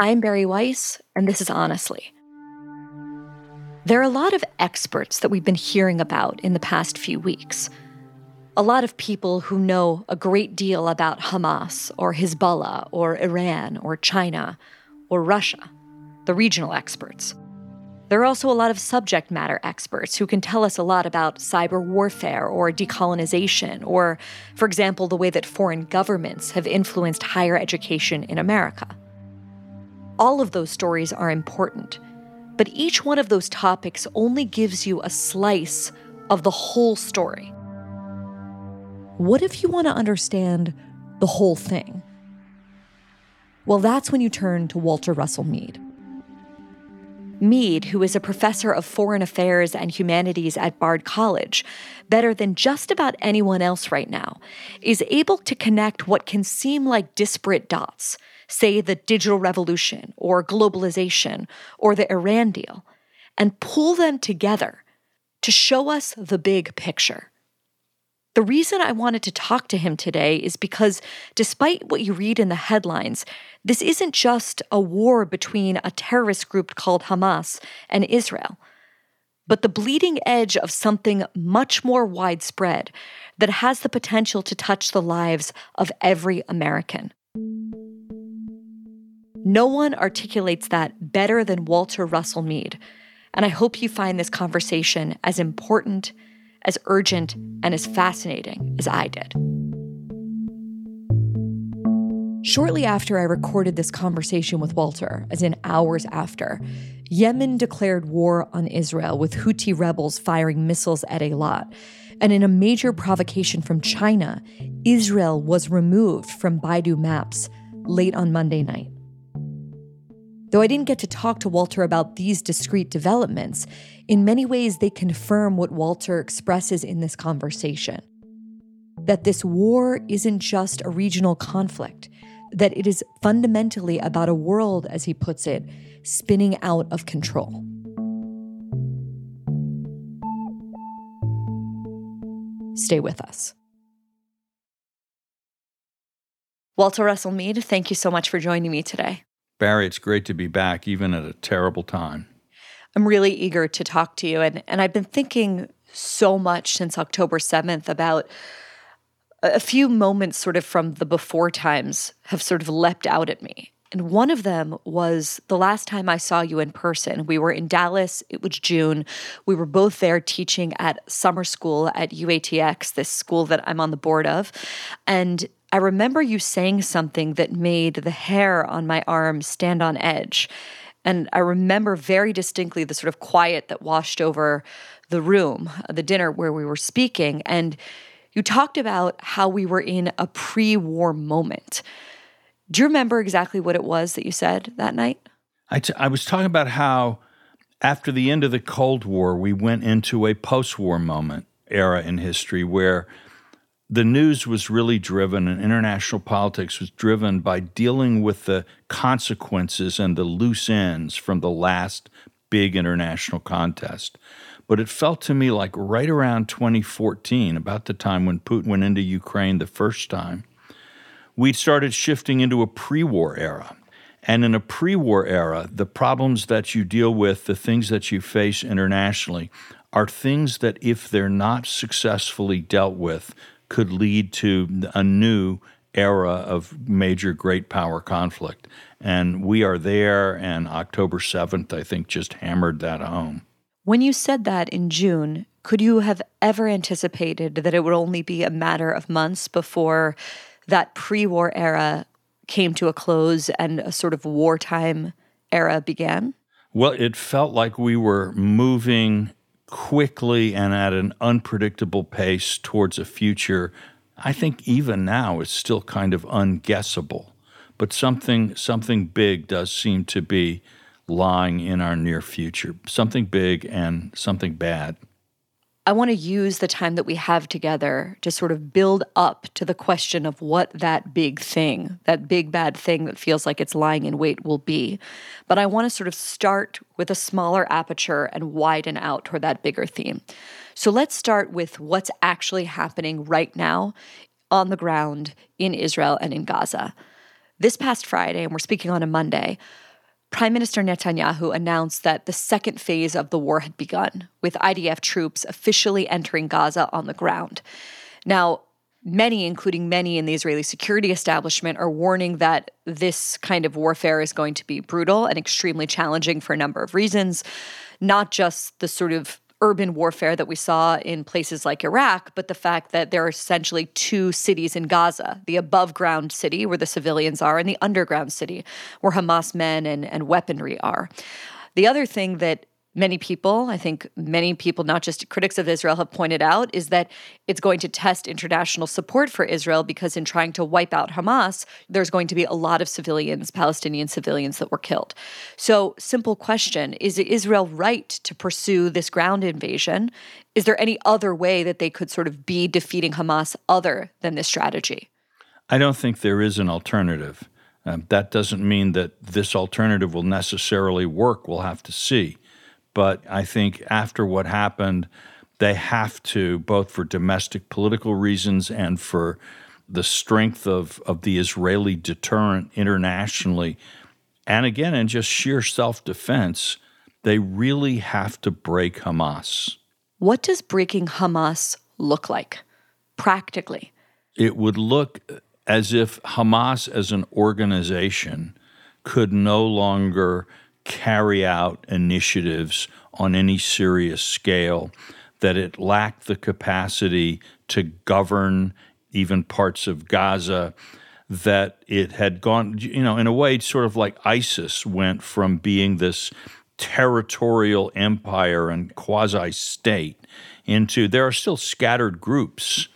I'm Bari Weiss, and this is Honestly. There are a lot of experts that we've been hearing about in the past few weeks. A lot of people who know a great deal about Hamas or Hezbollah or Iran or China or Russia, the regional experts. There are also a lot of subject matter experts who can tell us a lot about cyber warfare or decolonization, or, for example, the way that foreign governments have influenced higher education in America. All of those stories are important, but each one of those topics only gives you a slice of the whole story. What if you want to understand the whole thing? Well, that's when you turn to Walter Russell Mead. Mead, who is a professor of foreign affairs and humanities at Bard College, better than just about anyone else right now, is able to connect what can seem like disparate dots say the digital revolution or globalization or the Iran deal, and pull them together to show us the big picture. The reason I wanted to talk to him today is because, despite what you read in the headlines, this isn't just a war between a terrorist group called Hamas and Israel, but the bleeding edge of something much more widespread that has the potential to touch the lives of every American. No one articulates that better than Walter Russell Mead, and I hope you find this conversation as important, as urgent, and as fascinating as I did. Shortly after I recorded this conversation with Walter, as in hours after, Yemen declared war on Israel with Houthi rebels firing missiles at Eilat. And in a major provocation from China, Israel was removed from Baidu Maps late on Monday night. Though I didn't get to talk to Walter about these discrete developments, in many ways they confirm what Walter expresses in this conversation that this war isn't just a regional conflict, that it is fundamentally about a world, as he puts it, spinning out of control. Stay with us. Walter Russell Mead, thank you so much for joining me today. Bari, it's great to be back, even at a terrible time. I'm really eager to talk to you. And, and I've been thinking so much since October 7th about a few moments, sort of from the before times, have sort of leapt out at me. And one of them was the last time I saw you in person. We were in Dallas, it was June. We were both there teaching at summer school at UATX, this school that I'm on the board of. And I remember you saying something that made the hair on my arm stand on edge. And I remember very distinctly the sort of quiet that washed over the room, uh, the dinner where we were speaking. And you talked about how we were in a pre war moment. Do you remember exactly what it was that you said that night? I, t- I was talking about how after the end of the Cold War, we went into a post war moment era in history where the news was really driven and international politics was driven by dealing with the consequences and the loose ends from the last big international contest. But it felt to me like right around 2014, about the time when Putin went into Ukraine the first time, we started shifting into a pre war era. And in a pre war era, the problems that you deal with, the things that you face internationally, are things that, if they're not successfully dealt with, could lead to a new era of major great power conflict. And we are there, and October 7th, I think, just hammered that home. When you said that in June, could you have ever anticipated that it would only be a matter of months before that pre war era came to a close and a sort of wartime era began? Well, it felt like we were moving quickly and at an unpredictable pace towards a future. I think even now it's still kind of unguessable, but something something big does seem to be lying in our near future. Something big and something bad. I want to use the time that we have together to sort of build up to the question of what that big thing, that big bad thing that feels like it's lying in wait will be. But I want to sort of start with a smaller aperture and widen out toward that bigger theme. So let's start with what's actually happening right now on the ground in Israel and in Gaza. This past Friday, and we're speaking on a Monday, Prime Minister Netanyahu announced that the second phase of the war had begun, with IDF troops officially entering Gaza on the ground. Now, many, including many in the Israeli security establishment, are warning that this kind of warfare is going to be brutal and extremely challenging for a number of reasons, not just the sort of urban warfare that we saw in places like Iraq, but the fact that there are essentially two cities in Gaza the above ground city where the civilians are, and the underground city where Hamas men and, and weaponry are. The other thing that many people, I think many people, not just critics of Israel, have pointed out is that it's going to test international support for Israel because in trying to wipe out Hamas, there's going to be a lot of civilians, Palestinian civilians, that were killed. So, simple question is Israel right to pursue this ground invasion? Is there any other way that they could sort of be defeating Hamas other than this strategy? I don't think there is an alternative. Um, that doesn't mean that this alternative will necessarily work. We'll have to see. But I think after what happened, they have to, both for domestic political reasons and for the strength of, of the Israeli deterrent internationally, and again, in just sheer self defense, they really have to break Hamas. What does breaking Hamas look like practically? It would look as if Hamas as an organization could no longer carry out initiatives on any serious scale, that it lacked the capacity to govern even parts of Gaza, that it had gone, you know, in a way, sort of like ISIS went from being this territorial empire and quasi state into there are still scattered groups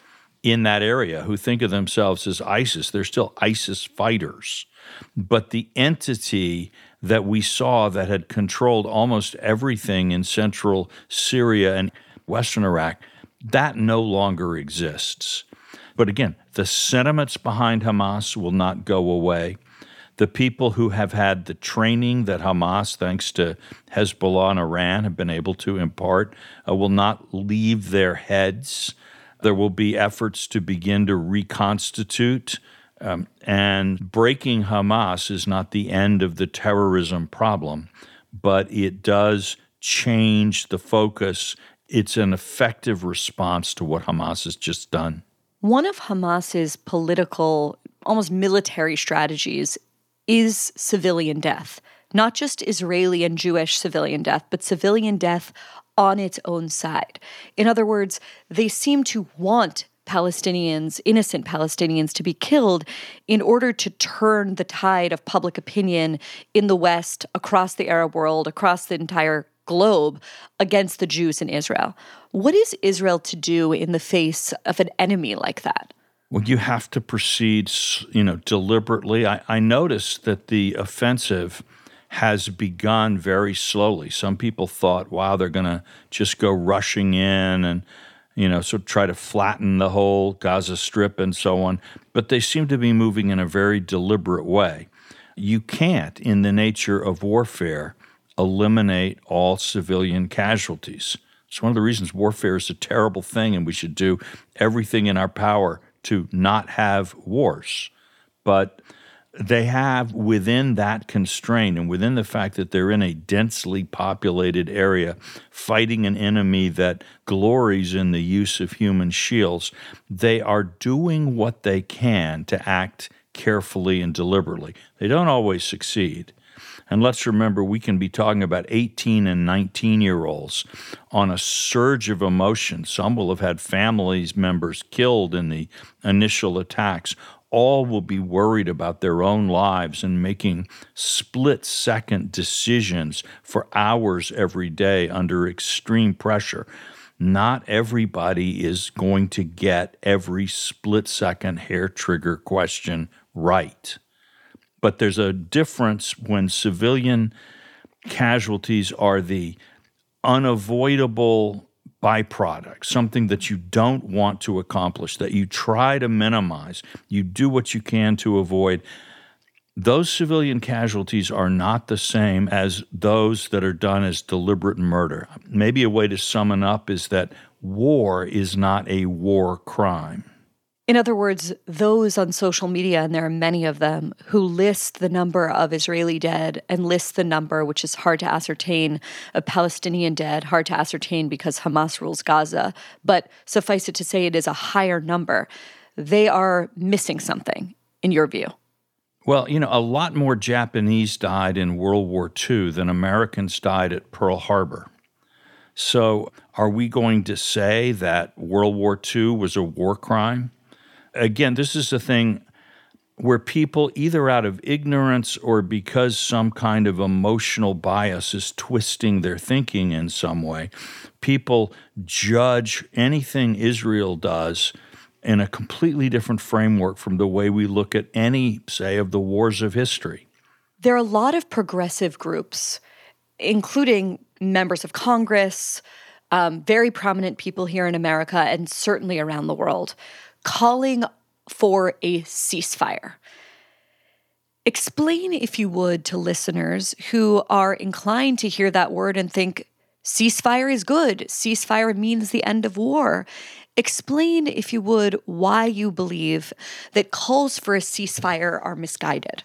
in that area who think of themselves as ISIS. They're still ISIS fighters. But the entity that we saw that had controlled almost everything in central Syria and western Iraq, that no longer exists. But again, the sentiments behind Hamas will not go away. The people who have had the training that Hamas, thanks to Hezbollah and Iran, have been able to impart, uh, will not leave their heads. There will be efforts to begin to reconstitute um, and breaking Hamas is not the end of the terrorism problem, but it does change the focus. It's an effective response to what Hamas has just done. One of Hamas's political, almost military strategies is civilian death. Not just Israeli and Jewish civilian death, but civilian death on its own side. In other words, they seem to want Palestinians, innocent Palestinians, to be killed in order to turn the tide of public opinion in the West, across the Arab world, across the entire globe against the Jews in Israel. What is Israel to do in the face of an enemy like that? Well, you have to proceed, you know, deliberately. I, I noticed that the offensive has begun very slowly. Some people thought, wow, they're going to just go rushing in and you know, so try to flatten the whole Gaza Strip and so on. But they seem to be moving in a very deliberate way. You can't, in the nature of warfare, eliminate all civilian casualties. It's one of the reasons warfare is a terrible thing, and we should do everything in our power to not have wars. But they have within that constraint and within the fact that they're in a densely populated area fighting an enemy that glories in the use of human shields, they are doing what they can to act carefully and deliberately. They don't always succeed. And let's remember, we can be talking about 18 and 19 year olds on a surge of emotion. Some will have had families members killed in the initial attacks all will be worried about their own lives and making split second decisions for hours every day under extreme pressure. Not everybody is going to get every split second hair trigger question right. But there's a difference when civilian casualties are the unavoidable byproduct, something that you don't want to accomplish, that you try to minimize, you do what you can to avoid. Those civilian casualties are not the same as those that are done as deliberate murder. Maybe a way to sum it up is that war is not a war crime. In other words, those on social media, and there are many of them, who list the number of Israeli dead and list the number, which is hard to ascertain, of Palestinian dead, hard to ascertain because Hamas rules Gaza, but suffice it to say it is a higher number. They are missing something, in your view. Well, you know, a lot more Japanese died in World War II than Americans died at Pearl Harbor. So, are we going to say that World War II was a war crime? Again, this is a thing where people, either out of ignorance or because some kind of emotional bias is twisting their thinking in some way, people judge anything Israel does in a completely different framework from the way we look at any, say, of the wars of history. There are a lot of progressive groups, including members of Congress, um, very prominent people here in America, and certainly around the world, calling for a ceasefire. Explain, if you would, to listeners who are inclined to hear that word and think ceasefire is good, ceasefire means the end of war. Explain, if you would, why you believe that calls for a ceasefire are misguided.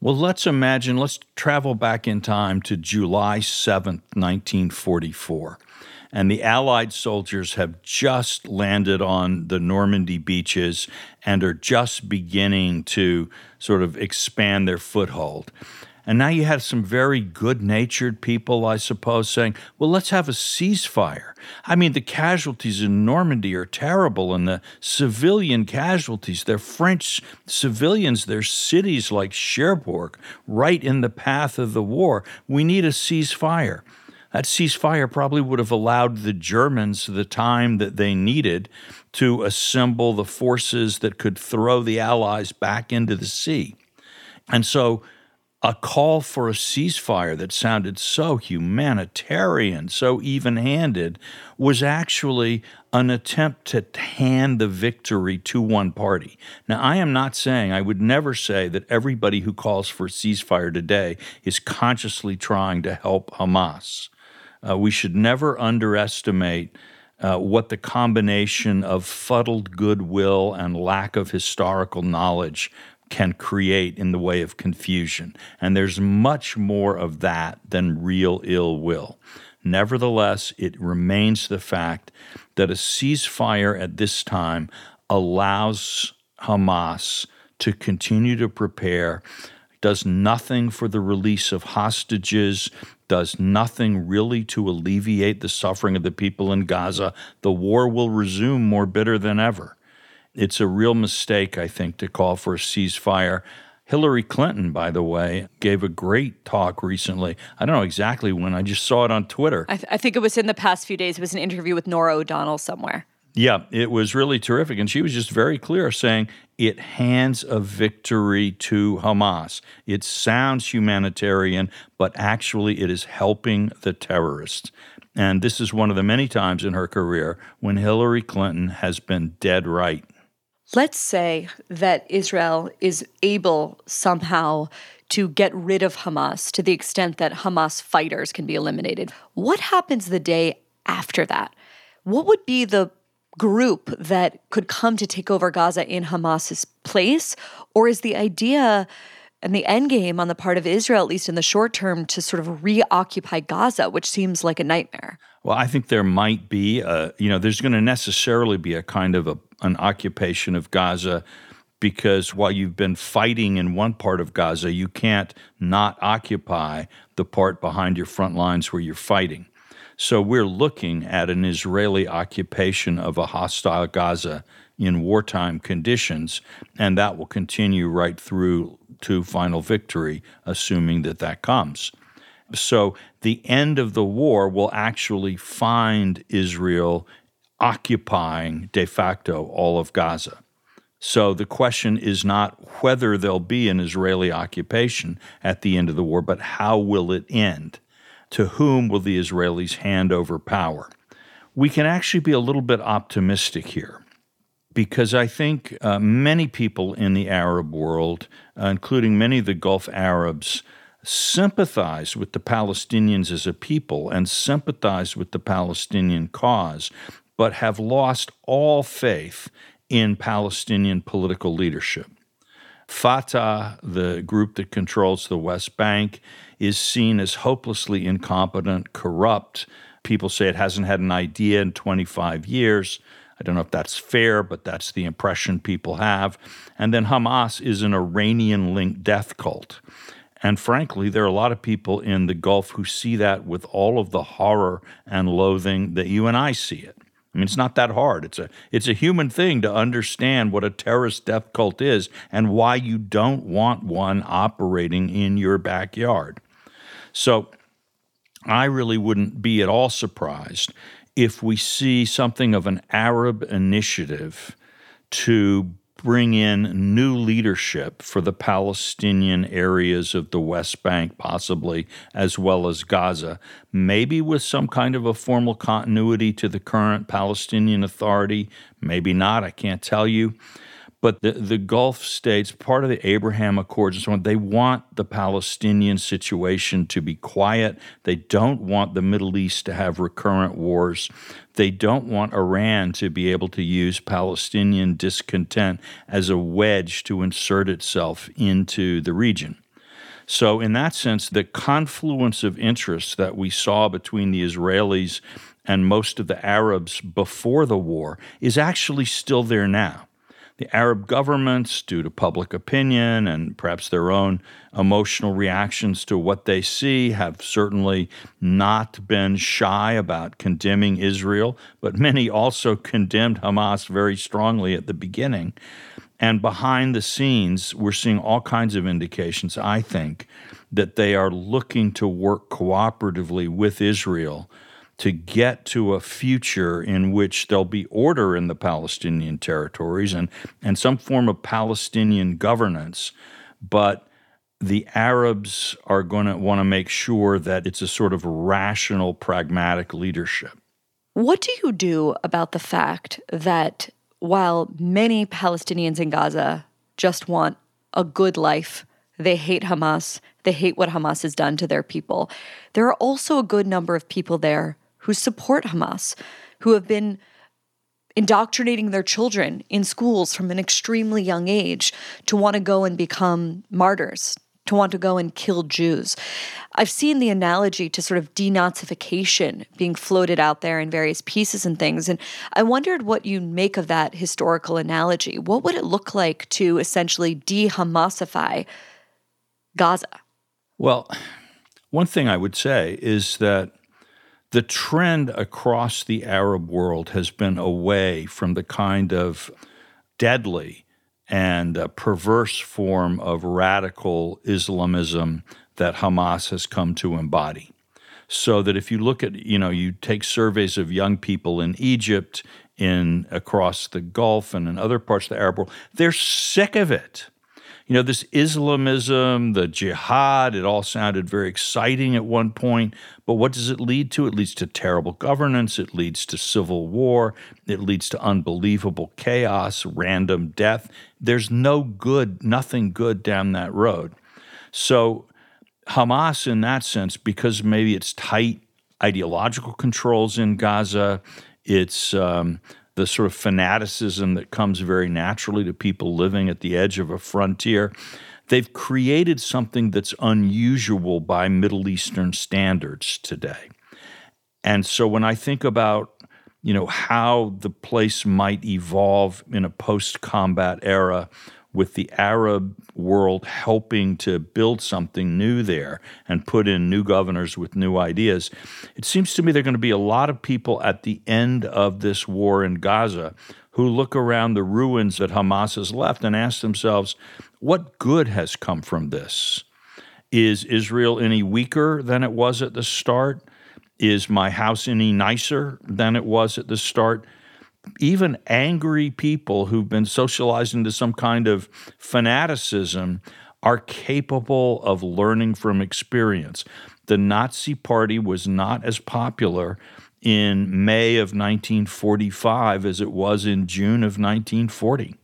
Well, let's imagine, let's travel back in time to July 7th, 1944 and the Allied soldiers have just landed on the Normandy beaches and are just beginning to sort of expand their foothold. And now you have some very good natured people, I suppose, saying, well, let's have a ceasefire. I mean, the casualties in Normandy are terrible, and the civilian casualties, they're French civilians, they're cities like Cherbourg, right in the path of the war. We need a ceasefire. That ceasefire probably would have allowed the Germans the time that they needed to assemble the forces that could throw the Allies back into the sea. And so a call for a ceasefire that sounded so humanitarian, so even handed, was actually an attempt to hand the victory to one party. Now, I am not saying, I would never say that everybody who calls for a ceasefire today is consciously trying to help Hamas. Uh, we should never underestimate uh, what the combination of fuddled goodwill and lack of historical knowledge can create in the way of confusion. And there's much more of that than real ill will. Nevertheless, it remains the fact that a ceasefire at this time allows Hamas to continue to prepare, does nothing for the release of hostages, does nothing really to alleviate the suffering of the people in Gaza, the war will resume more bitter than ever. It's a real mistake, I think, to call for a ceasefire. Hillary Clinton, by the way, gave a great talk recently. I don't know exactly when, I just saw it on Twitter. I, th- I think it was in the past few days. It was an interview with Norah O'Donnell somewhere. Yeah, it was really terrific. And she was just very clear saying it hands a victory to Hamas. It sounds humanitarian, but actually it is helping the terrorists. And this is one of the many times in her career when Hillary Clinton has been dead right. Let's say that Israel is able somehow to get rid of Hamas to the extent that Hamas fighters can be eliminated. What happens the day after that? What would be the group that could come to take over Gaza in Hamas's place? Or is the idea and the end game on the part of Israel, at least in the short term, to sort of reoccupy Gaza, which seems like a nightmare? Well, I think there might be, a, you know, there's going to necessarily be a kind of a, an occupation of Gaza because while you've been fighting in one part of Gaza, you can't not occupy the part behind your front lines where you're fighting. So we're looking at an Israeli occupation of a hostile Gaza in wartime conditions, and that will continue right through to final victory, assuming that that comes. So the end of the war will actually find Israel occupying de facto all of Gaza. So the question is not whether there'll be an Israeli occupation at the end of the war, but how will it end? To whom will the Israelis hand over power? We can actually be a little bit optimistic here because I think uh, many people in the Arab world, uh, including many of the Gulf Arabs, sympathize with the Palestinians as a people and sympathize with the Palestinian cause, but have lost all faith in Palestinian political leadership. Fatah, the group that controls the West Bank, is seen as hopelessly incompetent, corrupt. People say it hasn't had an idea in 25 years. I don't know if that's fair, but that's the impression people have. And then Hamas is an Iranian linked death cult. And frankly, there are a lot of people in the Gulf who see that with all of the horror and loathing that you and I see it. I mean, it's not that hard. It's a it's a human thing to understand what a terrorist death cult is and why you don't want one operating in your backyard. So, I really wouldn't be at all surprised if we see something of an Arab initiative to bring in new leadership for the Palestinian areas of the West Bank, possibly, as well as Gaza, maybe with some kind of a formal continuity to the current Palestinian Authority, maybe not, I can't tell you. But the, the Gulf states, part of the Abraham Accords and so on, they want the Palestinian situation to be quiet. They don't want the Middle East to have recurrent wars. They don't want Iran to be able to use Palestinian discontent as a wedge to insert itself into the region. So, in that sense, the confluence of interests that we saw between the Israelis and most of the Arabs before the war is actually still there now the Arab governments, due to public opinion and perhaps their own emotional reactions to what they see, have certainly not been shy about condemning Israel, but many also condemned Hamas very strongly at the beginning. And behind the scenes, we're seeing all kinds of indications, I think, that they are looking to work cooperatively with Israel to get to a future in which there'll be order in the Palestinian territories and, and some form of Palestinian governance. But the Arabs are going to want to make sure that it's a sort of rational, pragmatic leadership. What do you do about the fact that while many Palestinians in Gaza just want a good life, they hate Hamas, they hate what Hamas has done to their people, there are also a good number of people there who support Hamas, who have been indoctrinating their children in schools from an extremely young age to want to go and become martyrs, to want to go and kill Jews. I've seen the analogy to sort of denazification being floated out there in various pieces and things. And I wondered what you make of that historical analogy. What would it look like to essentially de Hamasify Gaza? Well, one thing I would say is that the trend across the Arab world has been away from the kind of deadly and uh, perverse form of radical Islamism that Hamas has come to embody. So that if you look at, you know, you take surveys of young people in Egypt, in across the Gulf, and in other parts of the Arab world, they're sick of it you know, this Islamism, the jihad, it all sounded very exciting at one point. But what does it lead to? It leads to terrible governance. It leads to civil war. It leads to unbelievable chaos, random death. There's no good, nothing good down that road. So, Hamas, in that sense, because maybe it's tight ideological controls in Gaza, it's um, the sort of fanaticism that comes very naturally to people living at the edge of a frontier. They've created something that's unusual by Middle Eastern standards today. And so when I think about you know how the place might evolve in a post-combat era with the Arab world helping to build something new there and put in new governors with new ideas, it seems to me there are going to be a lot of people at the end of this war in Gaza who look around the ruins that Hamas has left and ask themselves, what good has come from this? Is Israel any weaker than it was at the start? Is my house any nicer than it was at the start? Even angry people who've been socialized into some kind of fanaticism are capable of learning from experience. The Nazi Party was not as popular in May of 1945 as it was in June of 1940.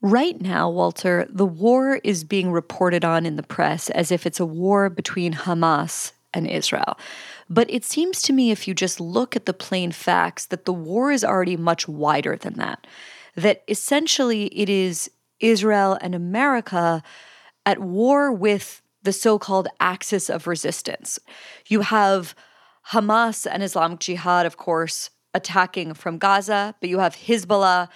Right now, Walter, the war is being reported on in the press as if it's a war between Hamas and Israel. But it seems to me, if you just look at the plain facts, that the war is already much wider than that. that essentially it is Israel and America at war with the so called axis of resistance. You have Hamas and Islamic Jihad, of course, attacking from Gaza, but you have Hezbollah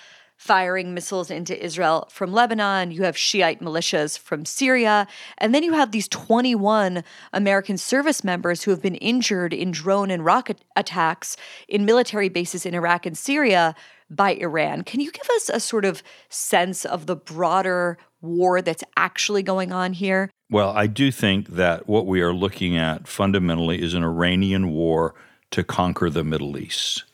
firing missiles into Israel from Lebanon. You have Shiite militias from Syria. And then you have these 21 American service members who have been injured in drone and rocket attacks in military bases in Iraq and Syria by Iran. Can you give us a sort of sense of the broader war that's actually going on here? Well, I do think that what we are looking at fundamentally is an Iranian war to conquer the Middle East.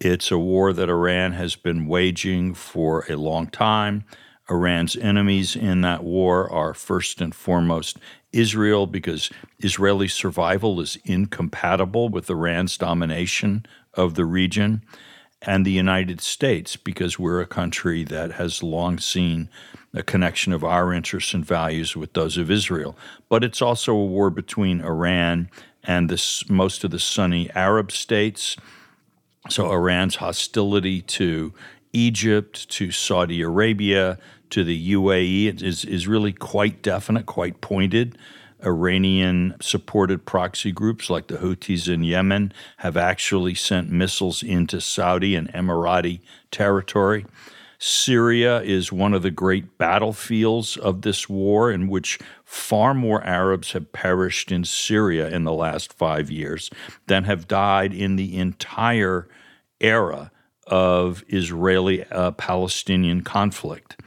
It's a war that Iran has been waging for a long time. Iran's enemies in that war are first and foremost Israel, because Israeli survival is incompatible with Iran's domination of the region, and the United States, because we're a country that has long seen a connection of our interests and values with those of Israel. But it's also a war between Iran and this, most of the Sunni Arab states so Iran's hostility to Egypt, to Saudi Arabia, to the UAE is, is really quite definite, quite pointed. Iranian supported proxy groups like the Houthis in Yemen have actually sent missiles into Saudi and Emirati territory. Syria is one of the great battlefields of this war, in which far more Arabs have perished in Syria in the last five years than have died in the entire era of Israeli uh, Palestinian conflict.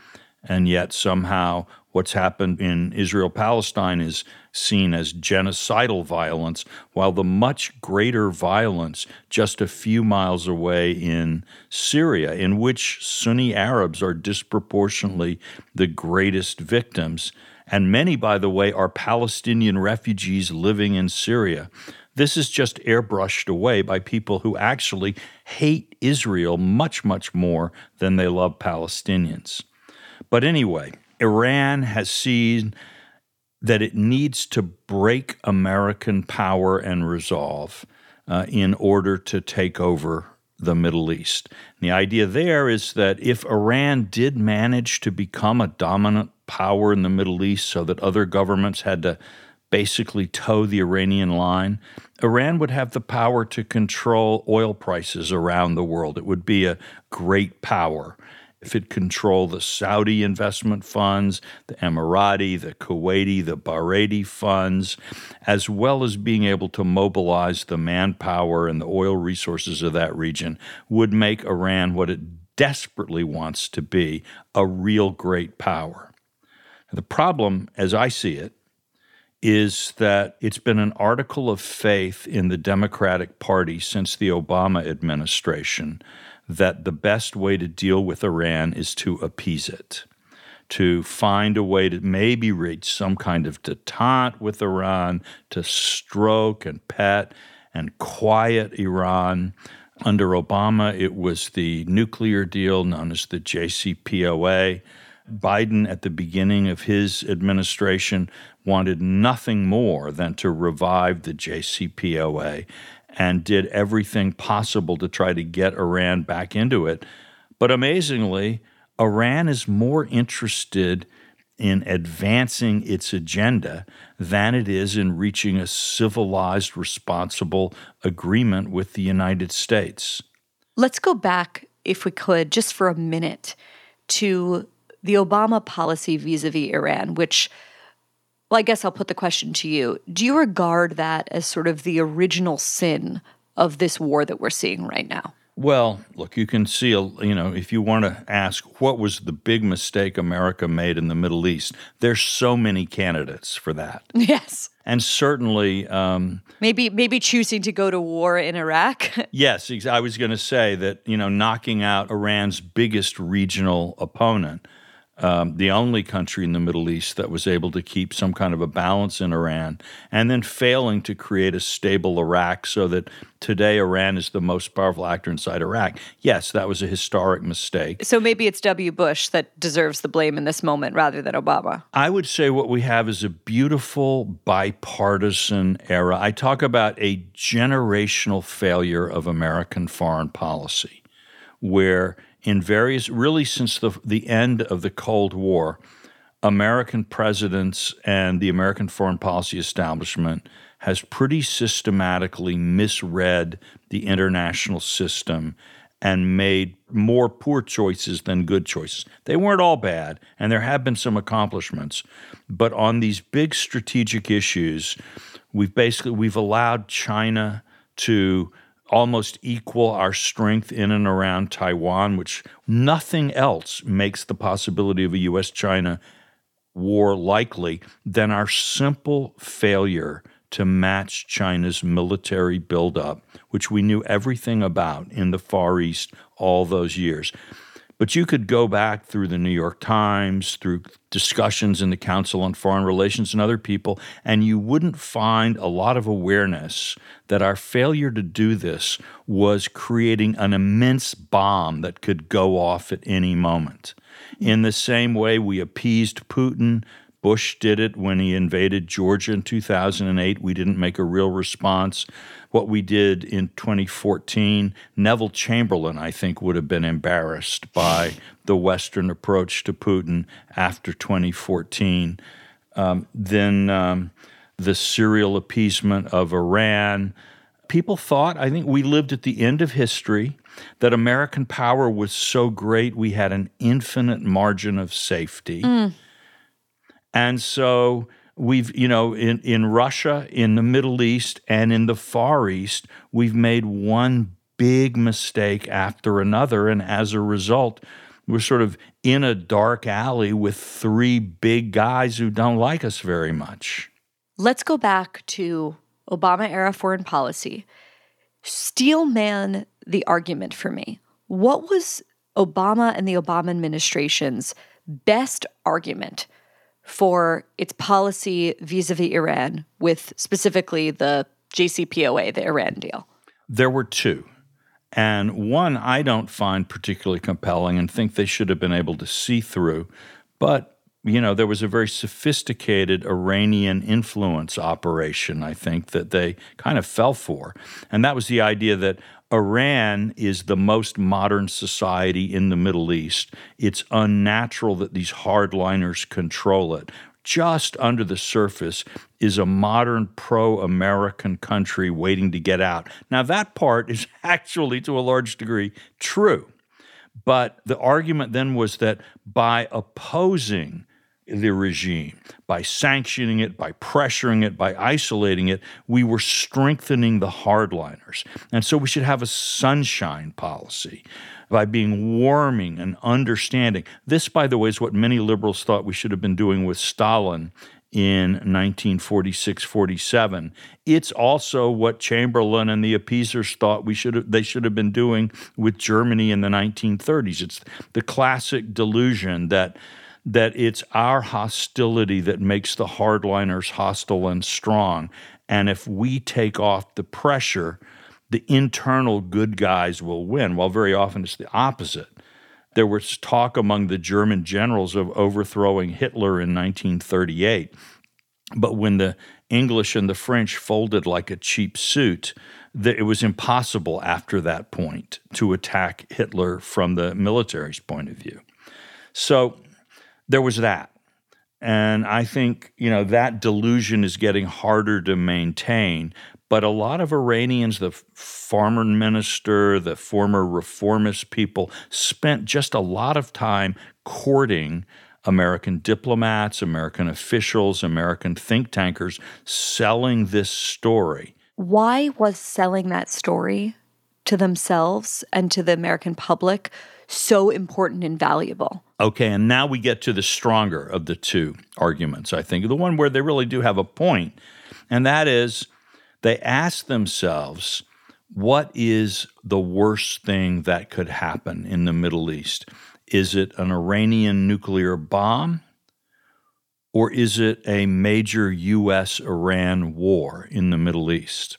And yet, somehow, what's happened in Israel Palestine is seen as genocidal violence, while the much greater violence just a few miles away in Syria, in which Sunni Arabs are disproportionately the greatest victims. And many, by the way, are Palestinian refugees living in Syria. This is just airbrushed away by people who actually hate Israel much, much more than they love Palestinians. But anyway, Iran has seen that it needs to break American power and resolve uh, in order to take over the Middle East. And the idea there is that if Iran did manage to become a dominant power in the Middle East so that other governments had to basically toe the Iranian line, Iran would have the power to control oil prices around the world. It would be a great power. If it controlled the Saudi investment funds, the Emirati, the Kuwaiti, the Bahraini funds, as well as being able to mobilize the manpower and the oil resources of that region, would make Iran what it desperately wants to be a real great power. The problem, as I see it, is that it's been an article of faith in the Democratic Party since the Obama administration that the best way to deal with Iran is to appease it, to find a way to maybe reach some kind of detente with Iran, to stroke and pet and quiet Iran. Under Obama, it was the nuclear deal known as the JCPOA. Biden, at the beginning of his administration, wanted nothing more than to revive the JCPOA and did everything possible to try to get Iran back into it. But amazingly, Iran is more interested in advancing its agenda than it is in reaching a civilized, responsible agreement with the United States. Let's go back, if we could, just for a minute to the Obama policy vis a vis Iran, which well, I guess I'll put the question to you. Do you regard that as sort of the original sin of this war that we're seeing right now? Well, look, you can see, you know, if you want to ask what was the big mistake America made in the Middle East, there's so many candidates for that. Yes. And certainly, um, maybe maybe choosing to go to war in Iraq. yes, I was going to say that you know knocking out Iran's biggest regional opponent um, the only country in the Middle East that was able to keep some kind of a balance in Iran, and then failing to create a stable Iraq so that today Iran is the most powerful actor inside Iraq. Yes, that was a historic mistake. So maybe it's W. Bush that deserves the blame in this moment rather than Obama. I would say what we have is a beautiful bipartisan era. I talk about a generational failure of American foreign policy where in various, really since the, the end of the Cold War, American presidents and the American foreign policy establishment has pretty systematically misread the international system and made more poor choices than good choices. They weren't all bad, and there have been some accomplishments, but on these big strategic issues, we've basically we've allowed China to almost equal our strength in and around Taiwan, which nothing else makes the possibility of a US China war likely than our simple failure to match China's military buildup, which we knew everything about in the Far East all those years. But you could go back through the New York Times, through discussions in the Council on Foreign Relations and other people, and you wouldn't find a lot of awareness that our failure to do this was creating an immense bomb that could go off at any moment. In the same way, we appeased Putin Bush did it when he invaded Georgia in 2008. We didn't make a real response. What we did in 2014, Neville Chamberlain, I think, would have been embarrassed by the Western approach to Putin after 2014. Um, then um, the serial appeasement of Iran. People thought, I think we lived at the end of history, that American power was so great we had an infinite margin of safety. Mm and so we've, you know, in, in Russia, in the Middle East, and in the Far East, we've made one big mistake after another. And as a result, we're sort of in a dark alley with three big guys who don't like us very much. Let's go back to Obama era foreign policy. Steelman the argument for me. What was Obama and the Obama administration's best argument for its policy vis a vis Iran, with specifically the JCPOA, the Iran deal? There were two. And one I don't find particularly compelling and think they should have been able to see through. But, you know, there was a very sophisticated Iranian influence operation, I think, that they kind of fell for. And that was the idea that Iran is the most modern society in the Middle East. It's unnatural that these hardliners control it. Just under the surface is a modern pro American country waiting to get out. Now, that part is actually, to a large degree, true. But the argument then was that by opposing the regime. By sanctioning it, by pressuring it, by isolating it, we were strengthening the hardliners. And so we should have a sunshine policy by being warming and understanding. This, by the way, is what many liberals thought we should have been doing with Stalin in 1946 47. It's also what Chamberlain and the appeasers thought we should have, they should have been doing with Germany in the 1930s. It's the classic delusion that that it's our hostility that makes the hardliners hostile and strong. And if we take off the pressure, the internal good guys will win. Well, very often it's the opposite. There was talk among the German generals of overthrowing Hitler in 1938. But when the English and the French folded like a cheap suit, that it was impossible after that point to attack Hitler from the military's point of view. So there was that. And I think, you know, that delusion is getting harder to maintain. But a lot of Iranians, the foreign minister, the former reformist people, spent just a lot of time courting American diplomats, American officials, American think tankers, selling this story. Why was selling that story to themselves and to the American public so important and valuable. Okay, and now we get to the stronger of the two arguments, I think, the one where they really do have a point, and that is they ask themselves, what is the worst thing that could happen in the Middle East? Is it an Iranian nuclear bomb? Or is it a major U.S. Iran war in the Middle East?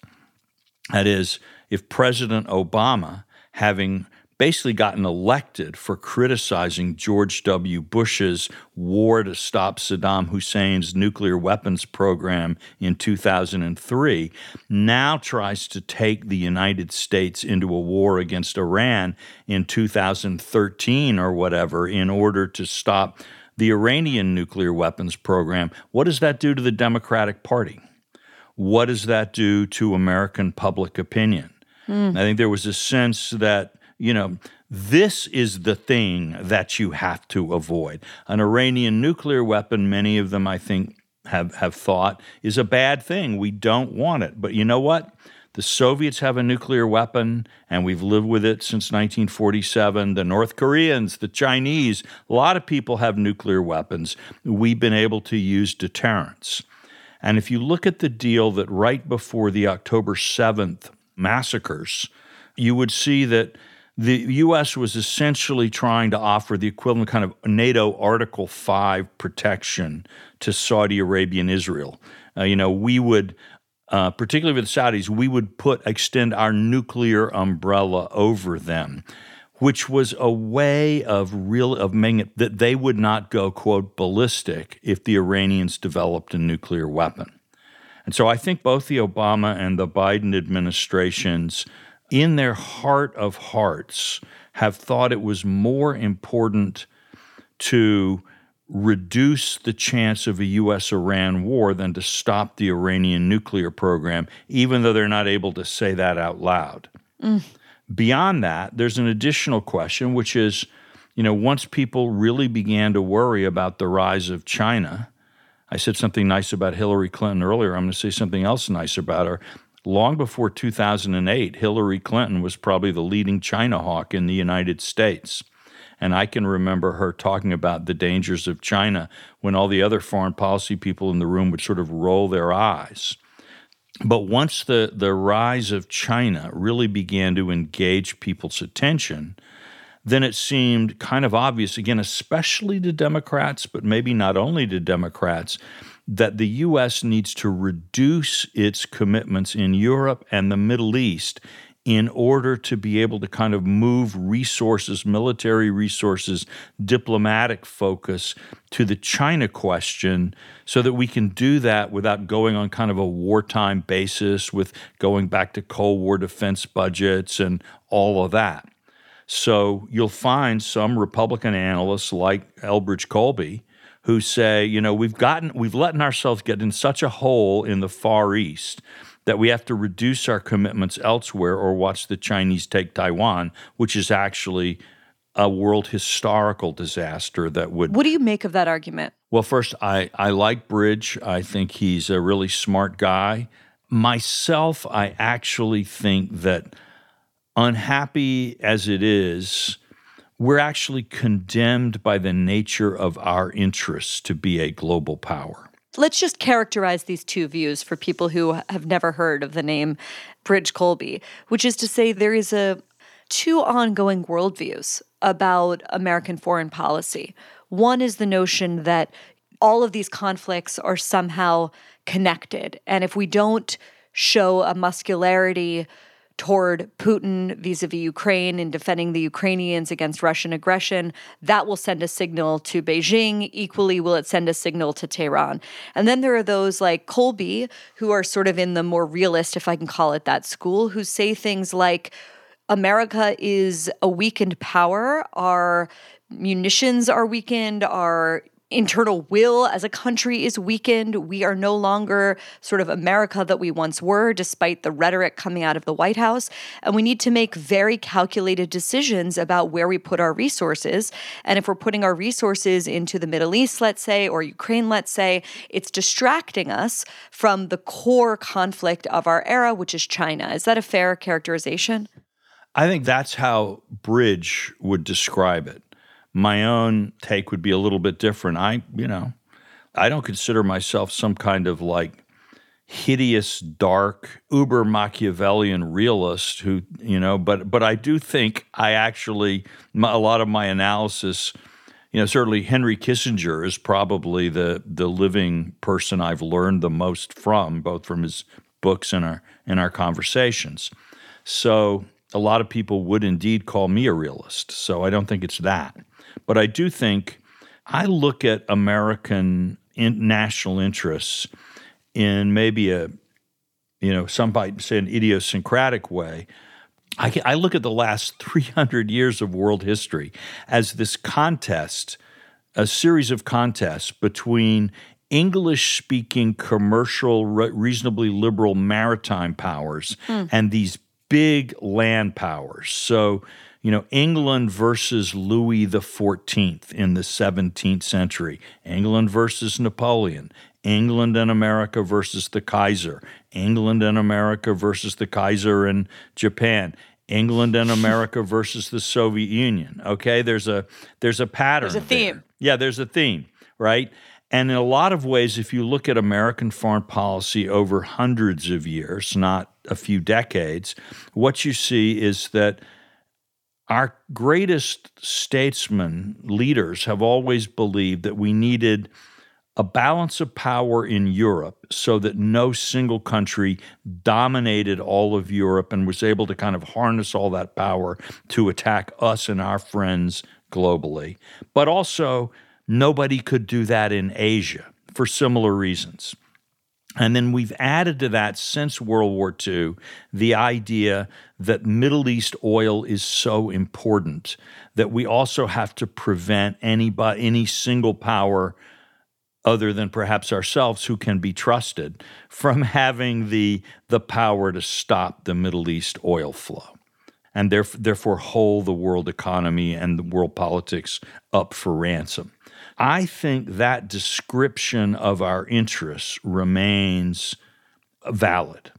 That is, if President Obama, having basically gotten elected for criticizing George W. Bush's war to stop Saddam Hussein's nuclear weapons program in 2003, now tries to take the United States into a war against Iran in 2013 or whatever in order to stop the Iranian nuclear weapons program. What does that do to the Democratic Party? What does that do to American public opinion? Mm. I think there was a sense that you know, this is the thing that you have to avoid. An Iranian nuclear weapon, many of them, I think, have, have thought is a bad thing. We don't want it. But you know what? The Soviets have a nuclear weapon, and we've lived with it since 1947. The North Koreans, the Chinese, a lot of people have nuclear weapons. We've been able to use deterrence. And if you look at the deal that right before the October 7th massacres, you would see that the U.S. was essentially trying to offer the equivalent kind of NATO Article 5 protection to Saudi Arabia and Israel. Uh, you know, we would, uh, particularly with the Saudis, we would put extend our nuclear umbrella over them, which was a way of real of making it that they would not go quote ballistic if the Iranians developed a nuclear weapon. And so I think both the Obama and the Biden administrations in their heart of hearts, have thought it was more important to reduce the chance of a U.S. Iran war than to stop the Iranian nuclear program, even though they're not able to say that out loud. Mm. Beyond that, there's an additional question, which is you know, once people really began to worry about the rise of China, I said something nice about Hillary Clinton earlier. I'm going to say something else nice about her long before 2008, Hillary Clinton was probably the leading China hawk in the United States. And I can remember her talking about the dangers of China when all the other foreign policy people in the room would sort of roll their eyes. But once the, the rise of China really began to engage people's attention, then it seemed kind of obvious, again, especially to Democrats, but maybe not only to Democrats, that the U.S. needs to reduce its commitments in Europe and the Middle East in order to be able to kind of move resources, military resources, diplomatic focus to the China question so that we can do that without going on kind of a wartime basis with going back to Cold War defense budgets and all of that. So you'll find some Republican analysts like Elbridge Colby who say, you know, we've gotten, we've letting ourselves get in such a hole in the Far East that we have to reduce our commitments elsewhere or watch the Chinese take Taiwan, which is actually a world historical disaster that would. What do you make of that argument? Well, first, I, I like Bridge. I think he's a really smart guy. Myself, I actually think that unhappy as it is, we're actually condemned by the nature of our interests to be a global power. Let's just characterize these two views for people who have never heard of the name Bridge Colby, which is to say there is a two ongoing worldviews about American foreign policy. One is the notion that all of these conflicts are somehow connected. And if we don't show a muscularity toward Putin vis a vis Ukraine and defending the Ukrainians against Russian aggression, that will send a signal to Beijing. Equally, will it send a signal to Tehran? And then there are those like Colby, who are sort of in the more realist, if I can call it that, school, who say things like, America is a weakened power. Our munitions are weakened. Our internal will as a country is weakened. We are no longer sort of America that we once were, despite the rhetoric coming out of the White House. And we need to make very calculated decisions about where we put our resources. And if we're putting our resources into the Middle East, let's say, or Ukraine, let's say, it's distracting us from the core conflict of our era, which is China. Is that a fair characterization? I think that's how Bridge would describe it my own take would be a little bit different. I, you know, I don't consider myself some kind of like hideous, dark, uber Machiavellian realist who, you know, but but I do think I actually a lot of my analysis, you know, certainly Henry Kissinger is probably the the living person I've learned the most from, both from his books and our in our conversations. So a lot of people would indeed call me a realist. So I don't think it's that. But I do think I look at American in national interests in maybe a, you know, some might say an idiosyncratic way. I, I look at the last 300 years of world history as this contest, a series of contests between English speaking, commercial, re- reasonably liberal maritime powers mm. and these big land powers. So, you know, England versus Louis XIV in the 17th century, England versus Napoleon, England and America versus the Kaiser, England and America versus the Kaiser and Japan. England and America versus the Soviet Union. Okay, there's a there's a pattern. There's a theme. There. Yeah, there's a theme, right? And in a lot of ways, if you look at American foreign policy over hundreds of years, not a few decades, what you see is that our greatest statesmen, leaders, have always believed that we needed a balance of power in Europe so that no single country dominated all of Europe and was able to kind of harness all that power to attack us and our friends globally. But also, Nobody could do that in Asia for similar reasons. And then we've added to that since World War II the idea that Middle East oil is so important that we also have to prevent any, any single power other than perhaps ourselves who can be trusted from having the, the power to stop the Middle East oil flow and therefore hold the world economy and the world politics up for ransom. I think that description of our interests remains valid.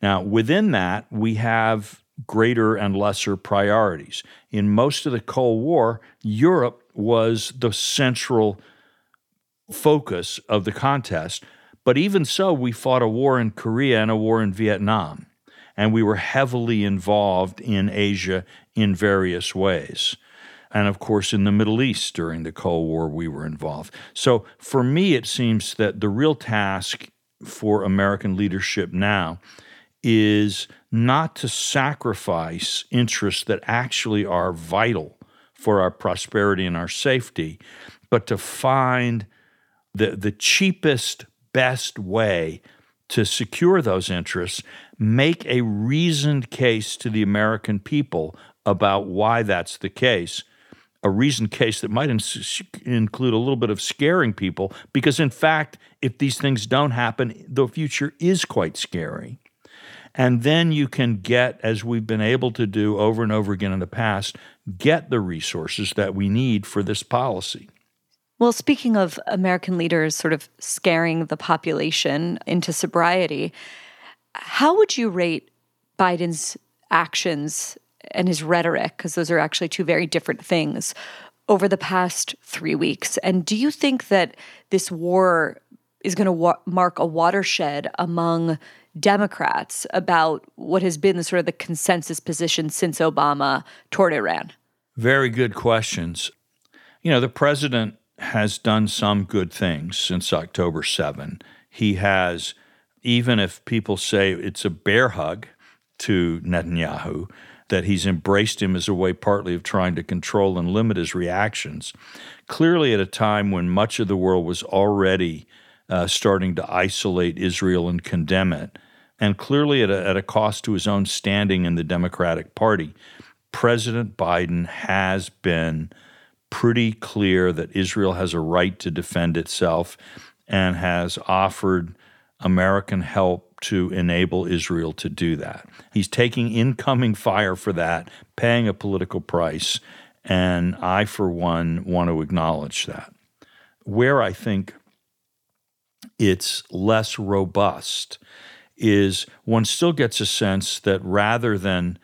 Now, within that, we have greater and lesser priorities. In most of the Cold War, Europe was the central focus of the contest. But even so, we fought a war in Korea and a war in Vietnam, and we were heavily involved in Asia in various ways. And of course, in the Middle East during the Cold War, we were involved. So for me, it seems that the real task for American leadership now is not to sacrifice interests that actually are vital for our prosperity and our safety, but to find the, the cheapest, best way to secure those interests, make a reasoned case to the American people about why that's the case, a reasoned case that might include a little bit of scaring people, because in fact, if these things don't happen, the future is quite scary. And then you can get, as we've been able to do over and over again in the past, get the resources that we need for this policy. Well, speaking of American leaders sort of scaring the population into sobriety, how would you rate Biden's actions and his rhetoric, because those are actually two very different things, over the past three weeks. And do you think that this war is going to wa- mark a watershed among Democrats about what has been the sort of the consensus position since Obama toward Iran? Very good questions. You know, the president has done some good things since October 7. He has, even if people say it's a bear hug to Netanyahu, that he's embraced him as a way partly of trying to control and limit his reactions. Clearly, at a time when much of the world was already uh, starting to isolate Israel and condemn it, and clearly at a, at a cost to his own standing in the Democratic Party, President Biden has been pretty clear that Israel has a right to defend itself and has offered American help to enable Israel to do that. He's taking incoming fire for that, paying a political price, and I, for one, want to acknowledge that. Where I think it's less robust is one still gets a sense that rather than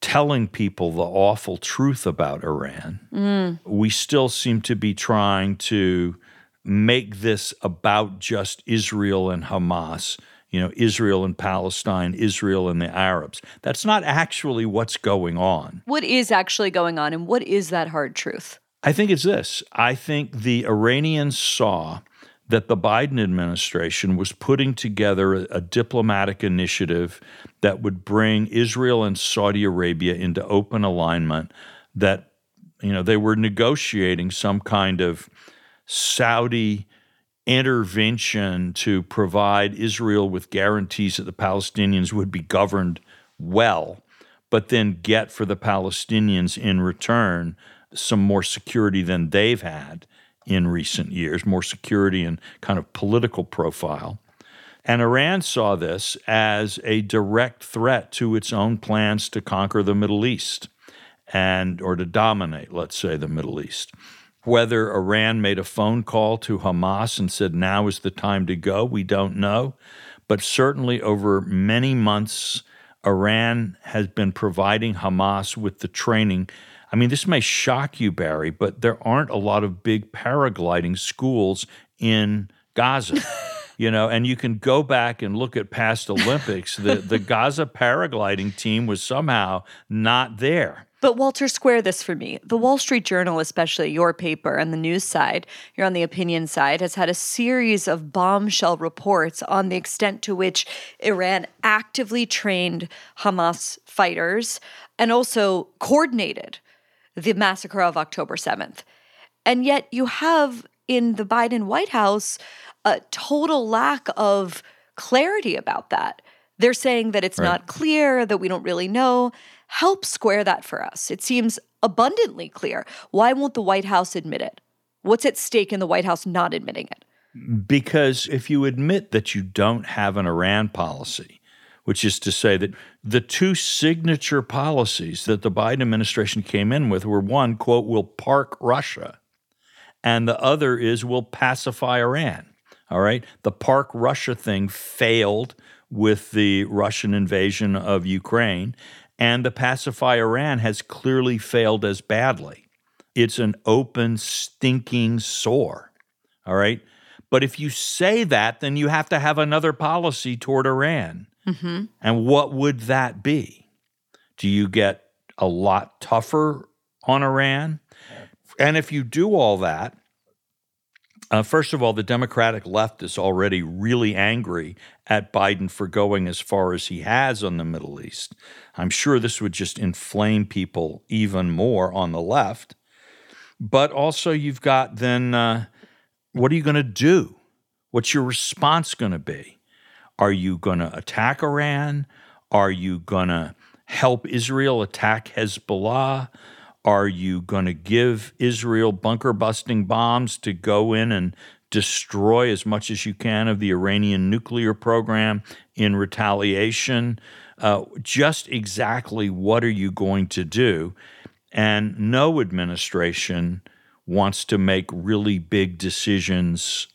telling people the awful truth about Iran, mm. we still seem to be trying to make this about just Israel and Hamas you know, Israel and Palestine, Israel and the Arabs. That's not actually what's going on. What is actually going on, and what is that hard truth? I think it's this I think the Iranians saw that the Biden administration was putting together a, a, diplomatic initiative that would bring Israel and Saudi Arabia into open alignment, that you know they were negotiating some kind of Saudi intervention to provide Israel with guarantees that the Palestinians would be governed well, but then get for the Palestinians in return some more security than they've had in recent years, more security and kind of political profile. And Iran saw this as a direct threat to its own plans to conquer the Middle East and or to dominate, let's say, the Middle East. Whether Iran made a phone call to Hamas and said now is the time to go, we don't know. But certainly over many months, Iran has been providing Hamas with the training I mean, this may shock you, Bari, but there aren't a lot of big paragliding schools in Gaza. you know, and you can go back and look at past Olympics. the the Gaza paragliding team was somehow not there. But Walter, square this for me. The Wall Street Journal, especially your paper and the news side, you're on the opinion side, has had a series of bombshell reports on the extent to which Iran actively trained Hamas fighters and also coordinated the massacre of October 7th. And yet you have in the Biden White House a total lack of clarity about that. They're saying that it's right. not clear, that we don't really know. Help square that for us. It seems abundantly clear. Why won't the White House admit it? What's at stake in the White House not admitting it? Because if you admit that you don't have an Iran policy, which is to say that the two signature policies that the Biden administration came in with were one, quote, will park Russia, and the other is will pacify Iran. All right. The park Russia thing failed with the Russian invasion of Ukraine, and the pacify Iran has clearly failed as badly. It's an open, stinking sore. All right. But if you say that, then you have to have another policy toward Iran. Mm-hmm. And what would that be? Do you get a lot tougher on Iran? And if you do all that, uh, first of all, the Democratic left is already really angry at Biden for going as far as he has on the Middle East. I'm sure this would just inflame people even more on the left. But also, you've got then uh, what are you going to do? What's your response going to be? Are you going to attack Iran? Are you going to help Israel attack Hezbollah? Are you going to give Israel bunker busting bombs to go in and destroy as much as you can of the Iranian nuclear program in retaliation? Uh, just exactly what are you going to do? And no administration wants to make really big decisions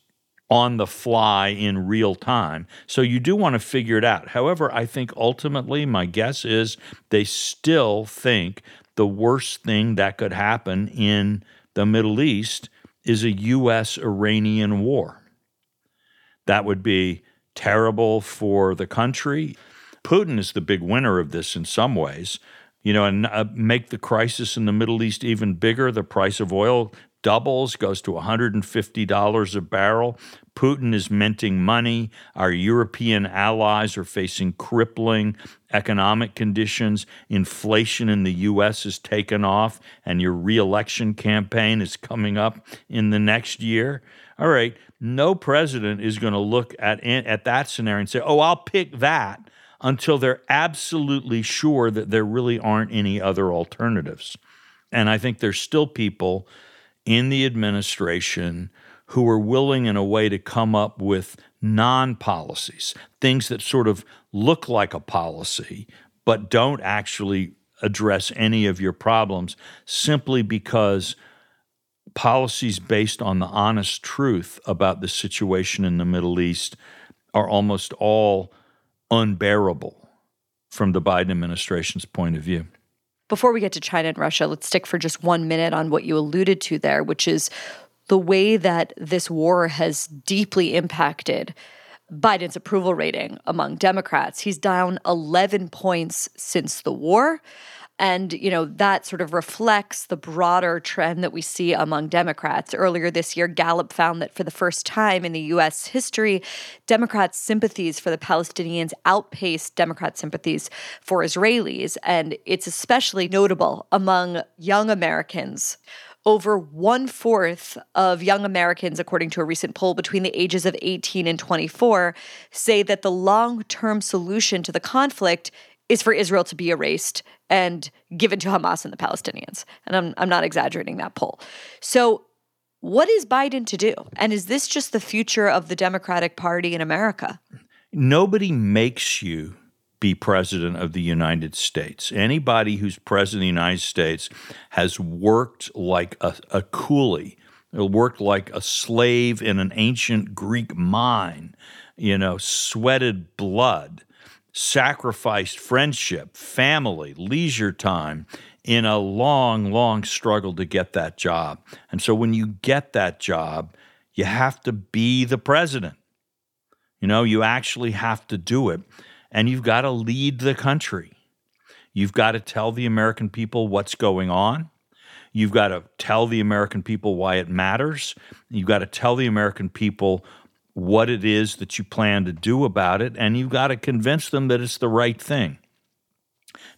on the fly in real time. So you do want to figure it out. However, I think ultimately, my guess is they still think the worst thing that could happen in the Middle East is a U.S. Iranian war. That would be terrible for the country. Putin is the big winner of this in some ways. You know, and uh, make the crisis in the Middle East even bigger. The price of oil doubles, goes to $150 a barrel. Putin is minting money. Our European allies are facing crippling economic conditions. Inflation in the U.S. has taken off, and your reelection campaign is coming up in the next year. All right, no president is going to look at, at that scenario and say, oh, I'll pick that until they're absolutely sure that there really aren't any other alternatives. And I think there's still people in the administration who are willing, in a way, to come up with non policies, things that sort of look like a policy, but don't actually address any of your problems simply because policies based on the honest truth about the situation in the Middle East are almost all unbearable from the Biden administration's point of view. Before we get to China and Russia, let's stick for just one minute on what you alluded to there, which is the way that this war has deeply impacted Biden's approval rating among Democrats. He's down 11 points since the war. And, you know, that sort of reflects the broader trend that we see among Democrats. Earlier this year, Gallup found that for the first time in the U.S. history, Democrats' sympathies for the Palestinians outpaced Democrat sympathies for Israelis. And it's especially notable among young Americans over one fourth of young Americans, according to a recent poll between the ages of 18 and 24, say that the long term solution to the conflict is for Israel to be erased and given to Hamas and the Palestinians. And I'm, I'm not exaggerating that poll. So, what is Biden to do? And is this just the future of the Democratic Party in America? Nobody makes you be president of the United States. Anybody who's president of the United States has worked like a, a coolie, worked like a slave in an ancient Greek mine, you know, sweated blood, sacrificed friendship, family, leisure time in a long, long struggle to get that job. And so when you get that job, you have to be the president. You know, you actually have to do it and you've got to lead the country. You've got to tell the American people what's going on. You've got to tell the American people why it matters. You've got to tell the American people what it is that you plan to do about it, and you've got to convince them that it's the right thing.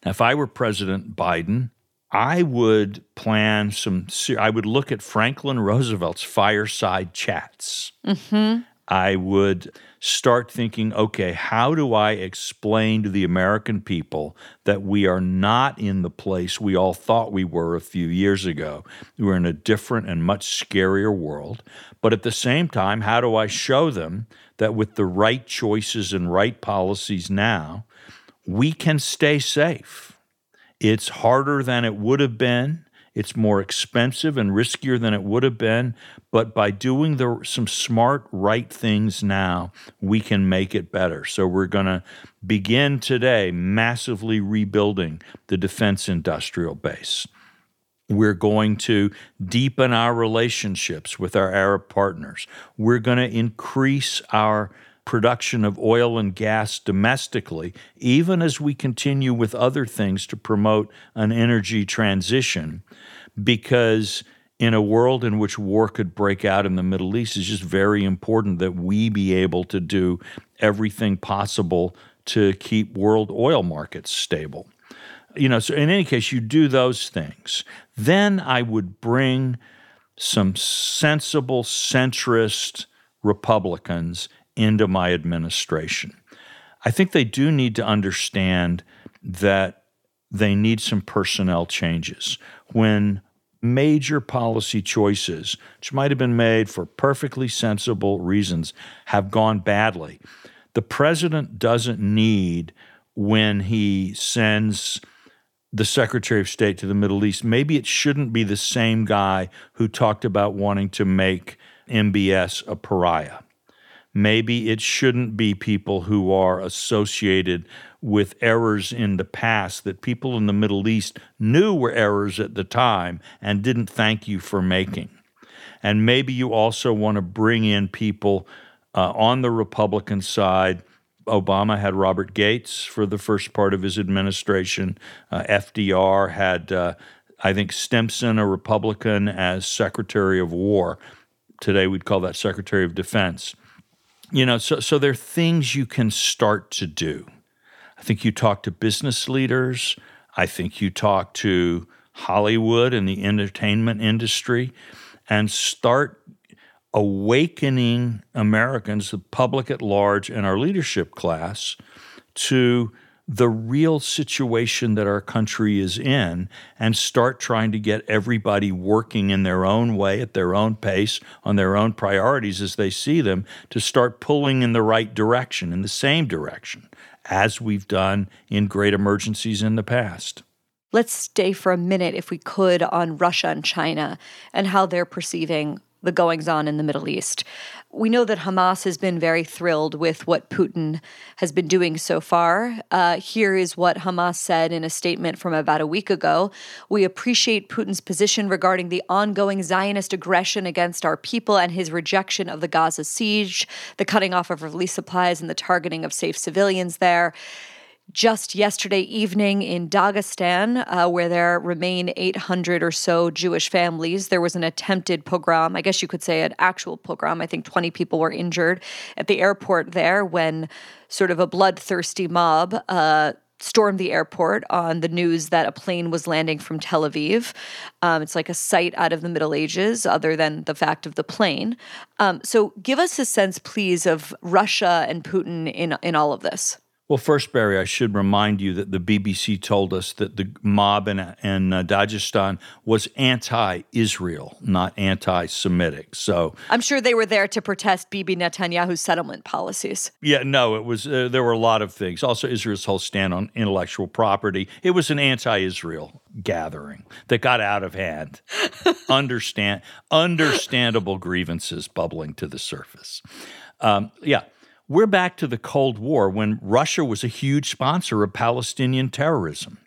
Now, if I were President Biden, I would plan some, I would look at Franklin Roosevelt's fireside chats. Mm-hmm. I would start thinking, okay, how do I explain to the American people that we are not in the place we all thought we were a few years ago? We're in a different and much scarier world. But at the same time, how do I show them that with the right choices and right policies now, we can stay safe? It's harder than it would have been. It's more expensive and riskier than it would have been, but by doing the, some smart, right things now, we can make it better. So we're going to begin today massively rebuilding the defense industrial base. We're going to deepen our relationships with our Arab partners. We're going to increase our production of oil and gas domestically, even as we continue with other things to promote an energy transition, because in a world in which war could break out in the Middle East, it's just very important that we be able to do everything possible to keep world oil markets stable. You know, so in any case, you do those things. Then I would bring some sensible centrist Republicans into my administration. I think they do need to understand that they need some personnel changes. When major policy choices, which might have been made for perfectly sensible reasons, have gone badly, the president doesn't need when he sends the Secretary of State to the Middle East, maybe it shouldn't be the same guy who talked about wanting to make MBS a pariah. Maybe it shouldn't be people who are associated with errors in the past that people in the Middle East knew were errors at the time and didn't thank you for making. And maybe you also want to bring in people uh, on the Republican side. Obama had Robert Gates for the first part of his administration. Uh, FDR had, uh, I think, Stimson, a Republican, as Secretary of War. Today we'd call that Secretary of Defense. You know, so, so there are things you can start to do. I think you talk to business leaders. I think you talk to Hollywood and the entertainment industry and start awakening Americans, the public at large, and our leadership class to the real situation that our country is in and start trying to get everybody working in their own way, at their own pace, on their own priorities as they see them, to start pulling in the right direction, in the same direction, as we've done in great emergencies in the past. Let's stay for a minute, if we could, on Russia and China and how they're perceiving the goings on in the Middle East. We know that Hamas has been very thrilled with what Putin has been doing so far. Uh, here is what Hamas said in a statement from about a week ago. We appreciate Putin's position regarding the ongoing Zionist aggression against our people and his rejection of the Gaza siege, the cutting off of relief supplies, and the targeting of safe civilians there just yesterday evening in Dagestan, uh, where there remain 800 or so Jewish families. There was an attempted pogrom, I guess you could say an actual pogrom. I think 20 people were injured at the airport there when sort of a bloodthirsty mob. Uh, stormed the airport on the news that a plane was landing from Tel Aviv. Um, it's like a sight out of the Middle Ages, other than the fact of the plane. Um, so, give us a sense, please, of Russia and Putin in in all of this. Well, first, Bari, I should remind you that the BBC told us that the mob in, in uh, Dagestan was anti Israel, not anti Semitic. So I'm sure they were there to protest Bibi Netanyahu's settlement policies. Yeah, no, it was, uh, there were a lot of things. Also, Israel's whole stand on intellectual property. It was an anti Israel gathering that got out of hand. Understand, understandable grievances bubbling to the surface. Um, yeah. We're back to the Cold War when Russia was a huge sponsor of Palestinian terrorism.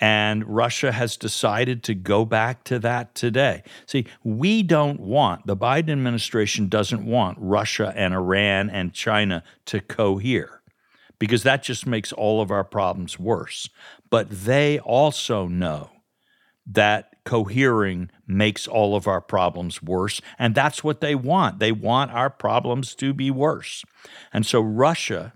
And Russia has decided to go back to that today. See, we don't want, the Biden administration doesn't want Russia and Iran and China to cohere because that just makes all of our problems worse. But they also know that cohering makes all of our problems worse. And that's what they want. They want our problems to be worse. And so Russia,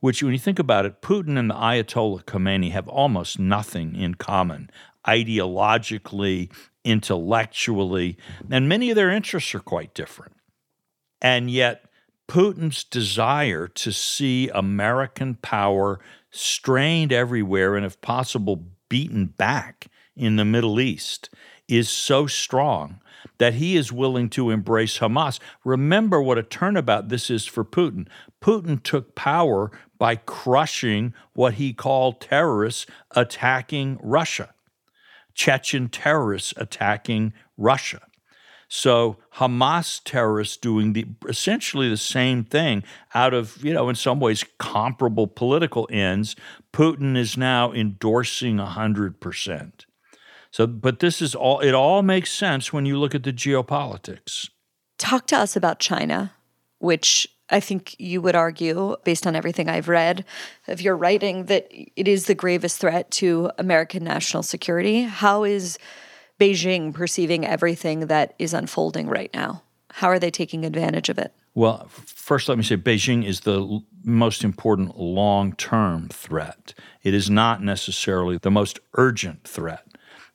which when you think about it, Putin and the Ayatollah Khomeini have almost nothing in common ideologically, intellectually, and many of their interests are quite different. And yet, Putin's desire to see American power strained everywhere and, if possible, beaten back in the Middle East is so strong that he is willing to embrace Hamas. Remember what a turnabout this is for Putin. Putin took power by crushing what he called terrorists attacking Russia, Chechen terrorists attacking Russia. So Hamas terrorists doing the essentially the same thing out of, you know, in some ways comparable political ends, Putin is now endorsing 100%. So, but this is all, it all makes sense when you look at the geopolitics. Talk to us about China, which I think you would argue, based on everything I've read of your writing, that it is the gravest threat to American national security. How is Beijing perceiving everything that is unfolding right now? How are they taking advantage of it? Well, first, let me say Beijing is the most important long term threat. It is not necessarily the most urgent threat.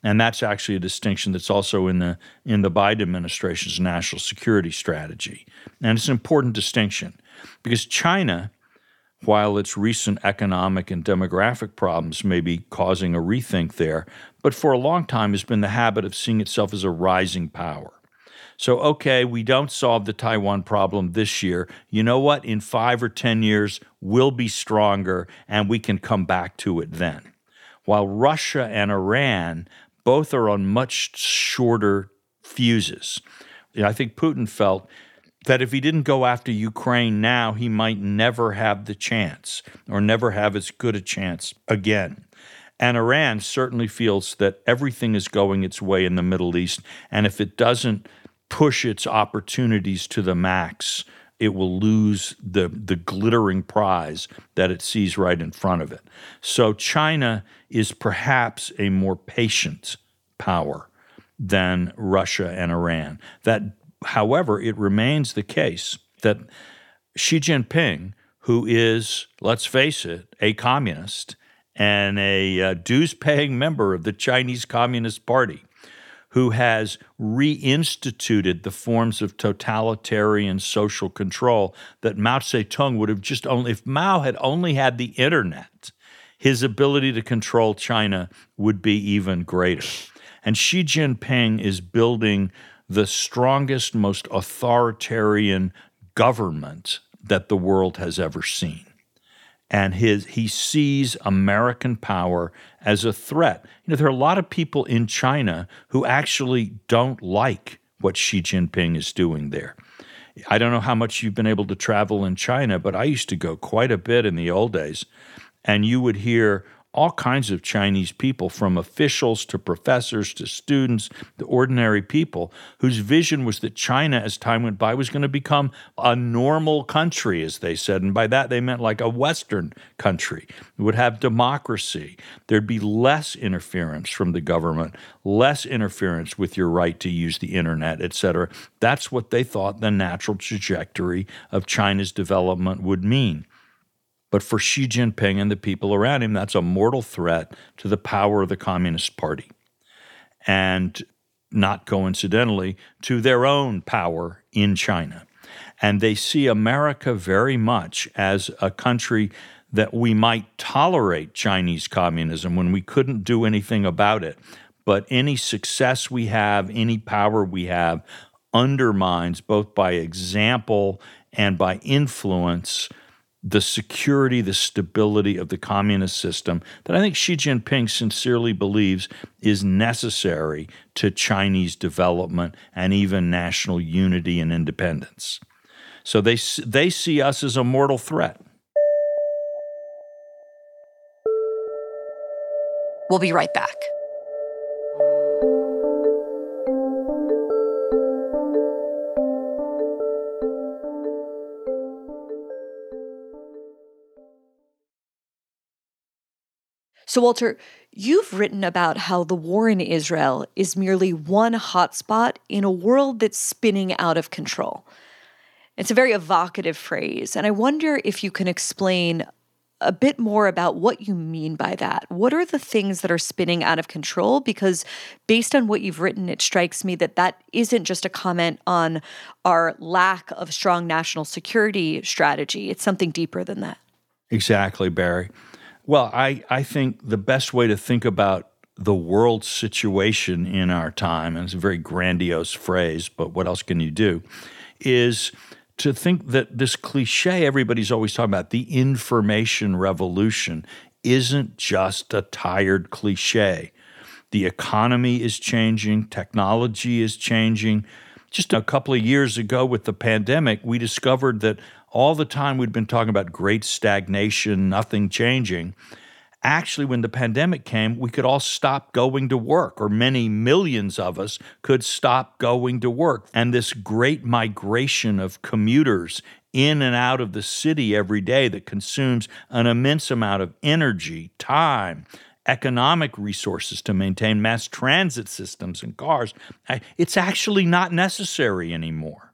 And that's actually a distinction that's also in the in the Biden administration's national security strategy. And it's an important distinction because China, while its recent economic and demographic problems may be causing a rethink there, but for a long time has been the habit of seeing itself as a rising power. So, okay, we don't solve the Taiwan problem this year. You know what? In five or 10 years, we'll be stronger and we can come back to it then. While Russia and Iran both are on much shorter fuses. You know, I think Putin felt that if he didn't go after Ukraine now, he might never have the chance or never have as good a chance again. And Iran certainly feels that everything is going its way in the Middle East. And if it doesn't push its opportunities to the max, it will lose the, the glittering prize that it sees right in front of it. So China is perhaps a more patient power than Russia and Iran. That, however, it remains the case that Xi Jinping, who is, let's face it, a communist and a uh, dues paying member of the Chinese Communist Party, who has reinstituted the forms of totalitarian social control that Mao Zedong would have just only, if Mao had only had the internet, his ability to control China would be even greater. And Xi Jinping is building the strongest, most authoritarian government that the world has ever seen and his he sees American power as a threat. You know, there are a lot of people in China who actually don't like what Xi Jinping is doing there. I don't know how much you've been able to travel in China, but I used to go quite a bit in the old days. And you would hear all kinds of Chinese people, from officials to professors to students to ordinary people, whose vision was that China, as time went by, was going to become a normal country, as they said. And by that, they meant like a Western country. It would have democracy. There'd be less interference from the government, less interference with your right to use the internet, et cetera. That's what they thought the natural trajectory of China's development would mean. But for Xi Jinping and the people around him, that's a mortal threat to the power of the Communist Party. And not coincidentally, to their own power in China. And they see America very much as a country that we might tolerate Chinese communism when we couldn't do anything about it. But any success we have, any power we have, undermines both by example and by influence the security, the stability of the communist system that I think Xi Jinping sincerely believes is necessary to Chinese development and even national unity and independence. So they, they see us as a mortal threat. We'll be right back. So, Walter, you've written about how the war in Israel is merely one hotspot in a world that's spinning out of control. It's a very evocative phrase, and I wonder if you can explain a bit more about what you mean by that. What are the things that are spinning out of control? Because based on what you've written, it strikes me that that isn't just a comment on our lack of strong national security strategy, it's something deeper than that. Exactly, Bari. Well, I, I think the best way to think about the world situation in our time, and it's a very grandiose phrase, but what else can you do, is to think that this cliche everybody's always talking about, the information revolution, isn't just a tired cliche. The economy is changing, technology is changing. Just a couple of years ago with the pandemic, we discovered that all the time we'd been talking about great stagnation, nothing changing. Actually, when the pandemic came, we could all stop going to work, or many millions of us could stop going to work. And this great migration of commuters in and out of the city every day that consumes an immense amount of energy, time, economic resources to maintain mass transit systems and cars, it's actually not necessary anymore.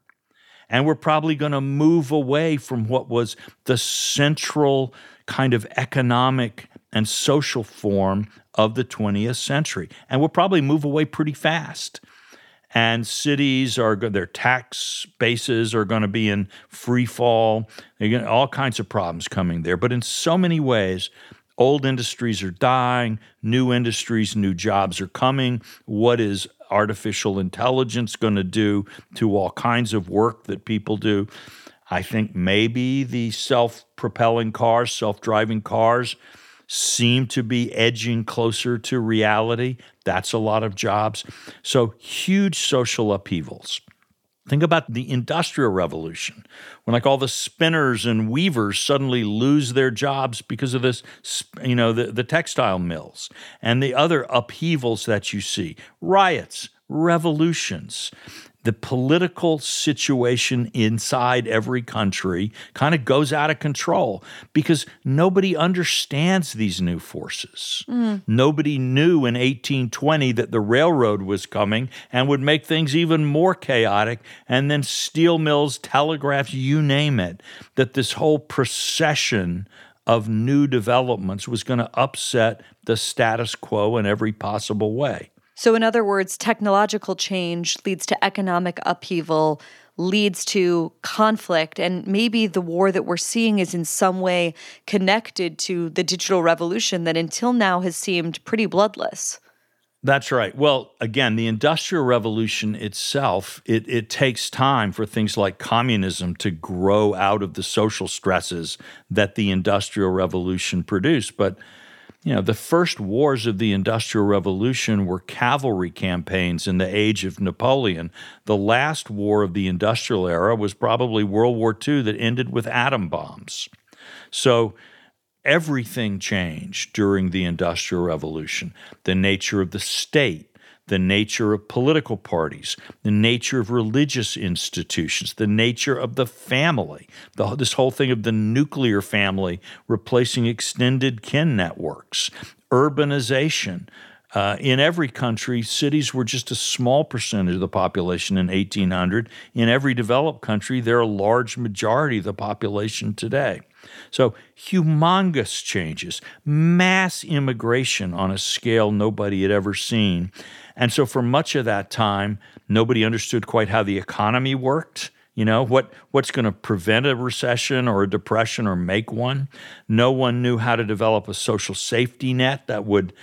And we're probably going to move away from what was the central kind of economic and social form of the 20th century. And we'll probably move away pretty fast. And cities are their tax bases are going to be in free fall. All kinds of problems coming there. But in so many ways, old industries are dying, new industries, new jobs are coming. What is artificial intelligence going to do to all kinds of work that people do. I think maybe the self propelling cars, self driving cars, seem to be edging closer to reality. That's a lot of jobs. So, huge social upheavals. Think about the Industrial Revolution, when like all the spinners and weavers suddenly lose their jobs because of this, you know, the, the textile mills and the other upheavals that you see, riots, revolutions the political situation inside every country kind of goes out of control because nobody understands these new forces. Mm. Nobody knew in 1820 that the railroad was coming and would make things even more chaotic, and then steel mills, telegraphs, you name it, that this whole procession of new developments was going to upset the status quo in every possible way. So, in other words, technological change leads to economic upheaval, leads to conflict, and maybe the war that we're seeing is in some way connected to the digital revolution that until now has seemed pretty bloodless. That's right. Well, again, the Industrial Revolution itself, it, it takes time for things like communism to grow out of the social stresses that the Industrial Revolution produced. But you know, the first wars of the Industrial Revolution were cavalry campaigns in the age of Napoleon. The last war of the industrial era was probably World War II that ended with atom bombs. So everything changed during the Industrial Revolution the nature of the state, the nature of political parties, the nature of religious institutions, the nature of the family, the, this whole thing of the nuclear family replacing extended kin networks, urbanization. Uh, in every country, cities were just a small percentage of the population in 1800. In every developed country, they're a large majority of the population today. So, humongous changes, mass immigration on a scale nobody had ever seen. And so, for much of that time, nobody understood quite how the economy worked. You know, what, what's going to prevent a recession or a depression or make one? No one knew how to develop a social safety net that would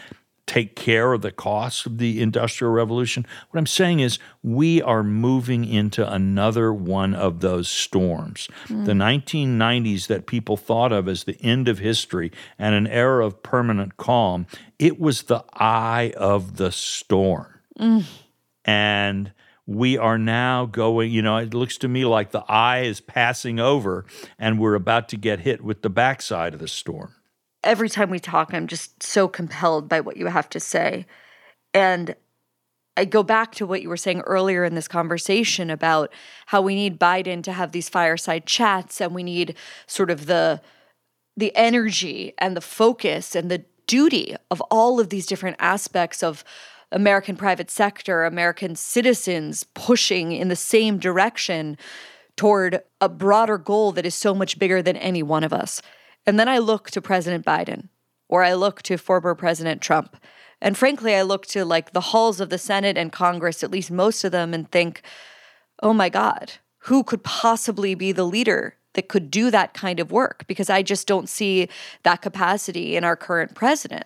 take care of the costs of the Industrial Revolution. What I'm saying is, we are moving into another one of those storms. Mm. The 1990s that people thought of as the end of history and an era of permanent calm, it was the eye of the storm. Mm. And we are now going, you know, it looks to me like the eye is passing over and we're about to get hit with the backside of the storm every time we talk, I'm just so compelled by what you have to say. And I go back to what you were saying earlier in this conversation about how we need Biden to have these fireside chats and we need sort of the the energy and the focus and the duty of all of these different aspects of American private sector, American citizens pushing in the same direction toward a broader goal that is so much bigger than any one of us. And then I look to President Biden or I look to former President Trump. And frankly, I look to like the halls of the Senate and Congress, at least most of them, and think, oh my God, who could possibly be the leader that could do that kind of work? Because I just don't see that capacity in our current president.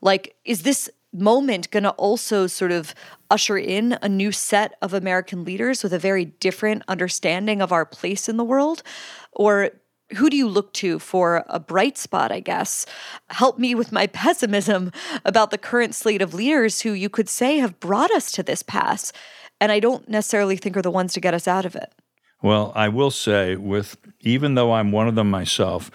Like, is this moment going to also sort of usher in a new set of American leaders with a very different understanding of our place in the world? Or who do you look to for a bright spot, I guess? Help me with my pessimism about the current slate of leaders who you could say have brought us to this pass, and I don't necessarily think are the ones to get us out of it. Well, I will say, with even though I'm one of them myself,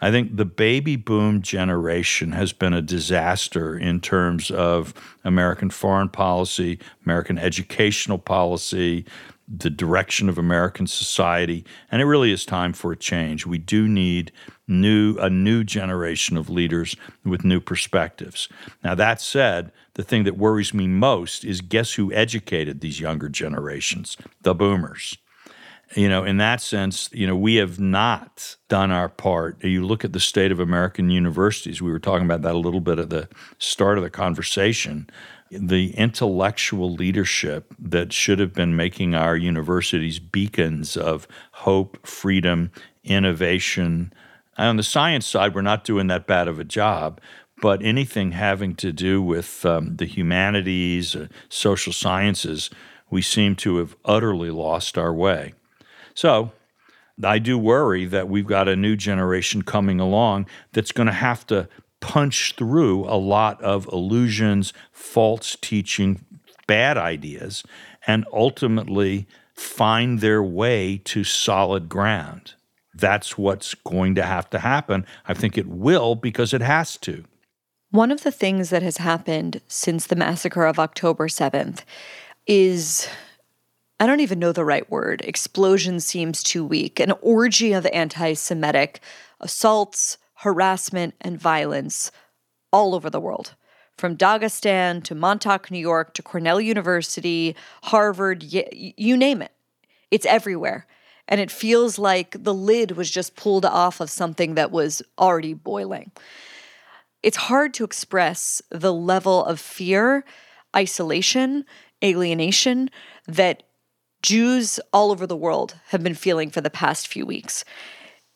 I think the baby boom generation has been a disaster in terms of American foreign policy, American educational policy, the direction of American society, and it really is time for a change. We do need new a new generation of leaders with new perspectives. Now that said, the thing that worries me most is guess who educated these younger generations? The boomers. You know, in that sense, you know, we have not done our part. You look at the state of American universities, we were talking about that a little bit at the start of the conversation the intellectual leadership that should have been making our universities beacons of hope, freedom, innovation. On the science side, we're not doing that bad of a job, but anything having to do with um, the humanities, uh, social sciences, we seem to have utterly lost our way. So, I do worry that we've got a new generation coming along that's going to have to punch through a lot of illusions, false teaching, bad ideas, and ultimately find their way to solid ground. That's what's going to have to happen. I think it will because it has to. One of the things that has happened since the massacre of October 7th is I don't even know the right word. Explosion seems too weak. An orgy of anti Semitic assaults, harassment, and violence all over the world. From Dagestan to Montauk, New York to Cornell University, Harvard, you name it. It's everywhere. And it feels like the lid was just pulled off of something that was already boiling. It's hard to express the level of fear, isolation, alienation that Jews all over the world have been feeling for the past few weeks.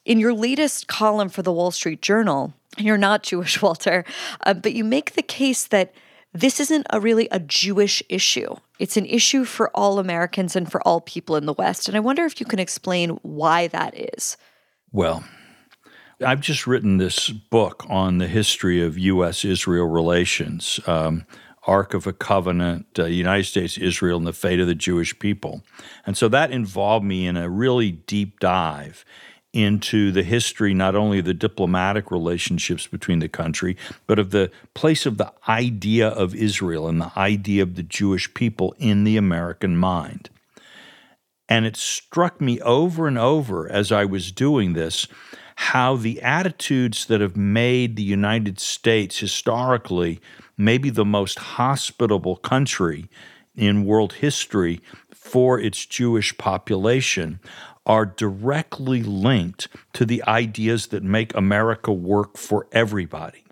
In your latest column for the Wall Street Journal, you're not Jewish, Walter, uh, but you make the case that this isn't a really a Jewish issue. It's an issue for all Americans and for all people in the West. And I wonder if you can explain why that is. Well, I've just written this book on the history of U.S. Israel relations. Um, Arc of a Covenant, uh, United States, Israel, and the fate of the Jewish people. And so that involved me in a really deep dive into the history not only of the diplomatic relationships between the country, but of the place of the idea of Israel and the idea of the Jewish people in the American mind. And it struck me over and over as I was doing this how the attitudes that have made the United States historically maybe the most hospitable country in world history for its Jewish population are directly linked to the ideas that make America work for everybody.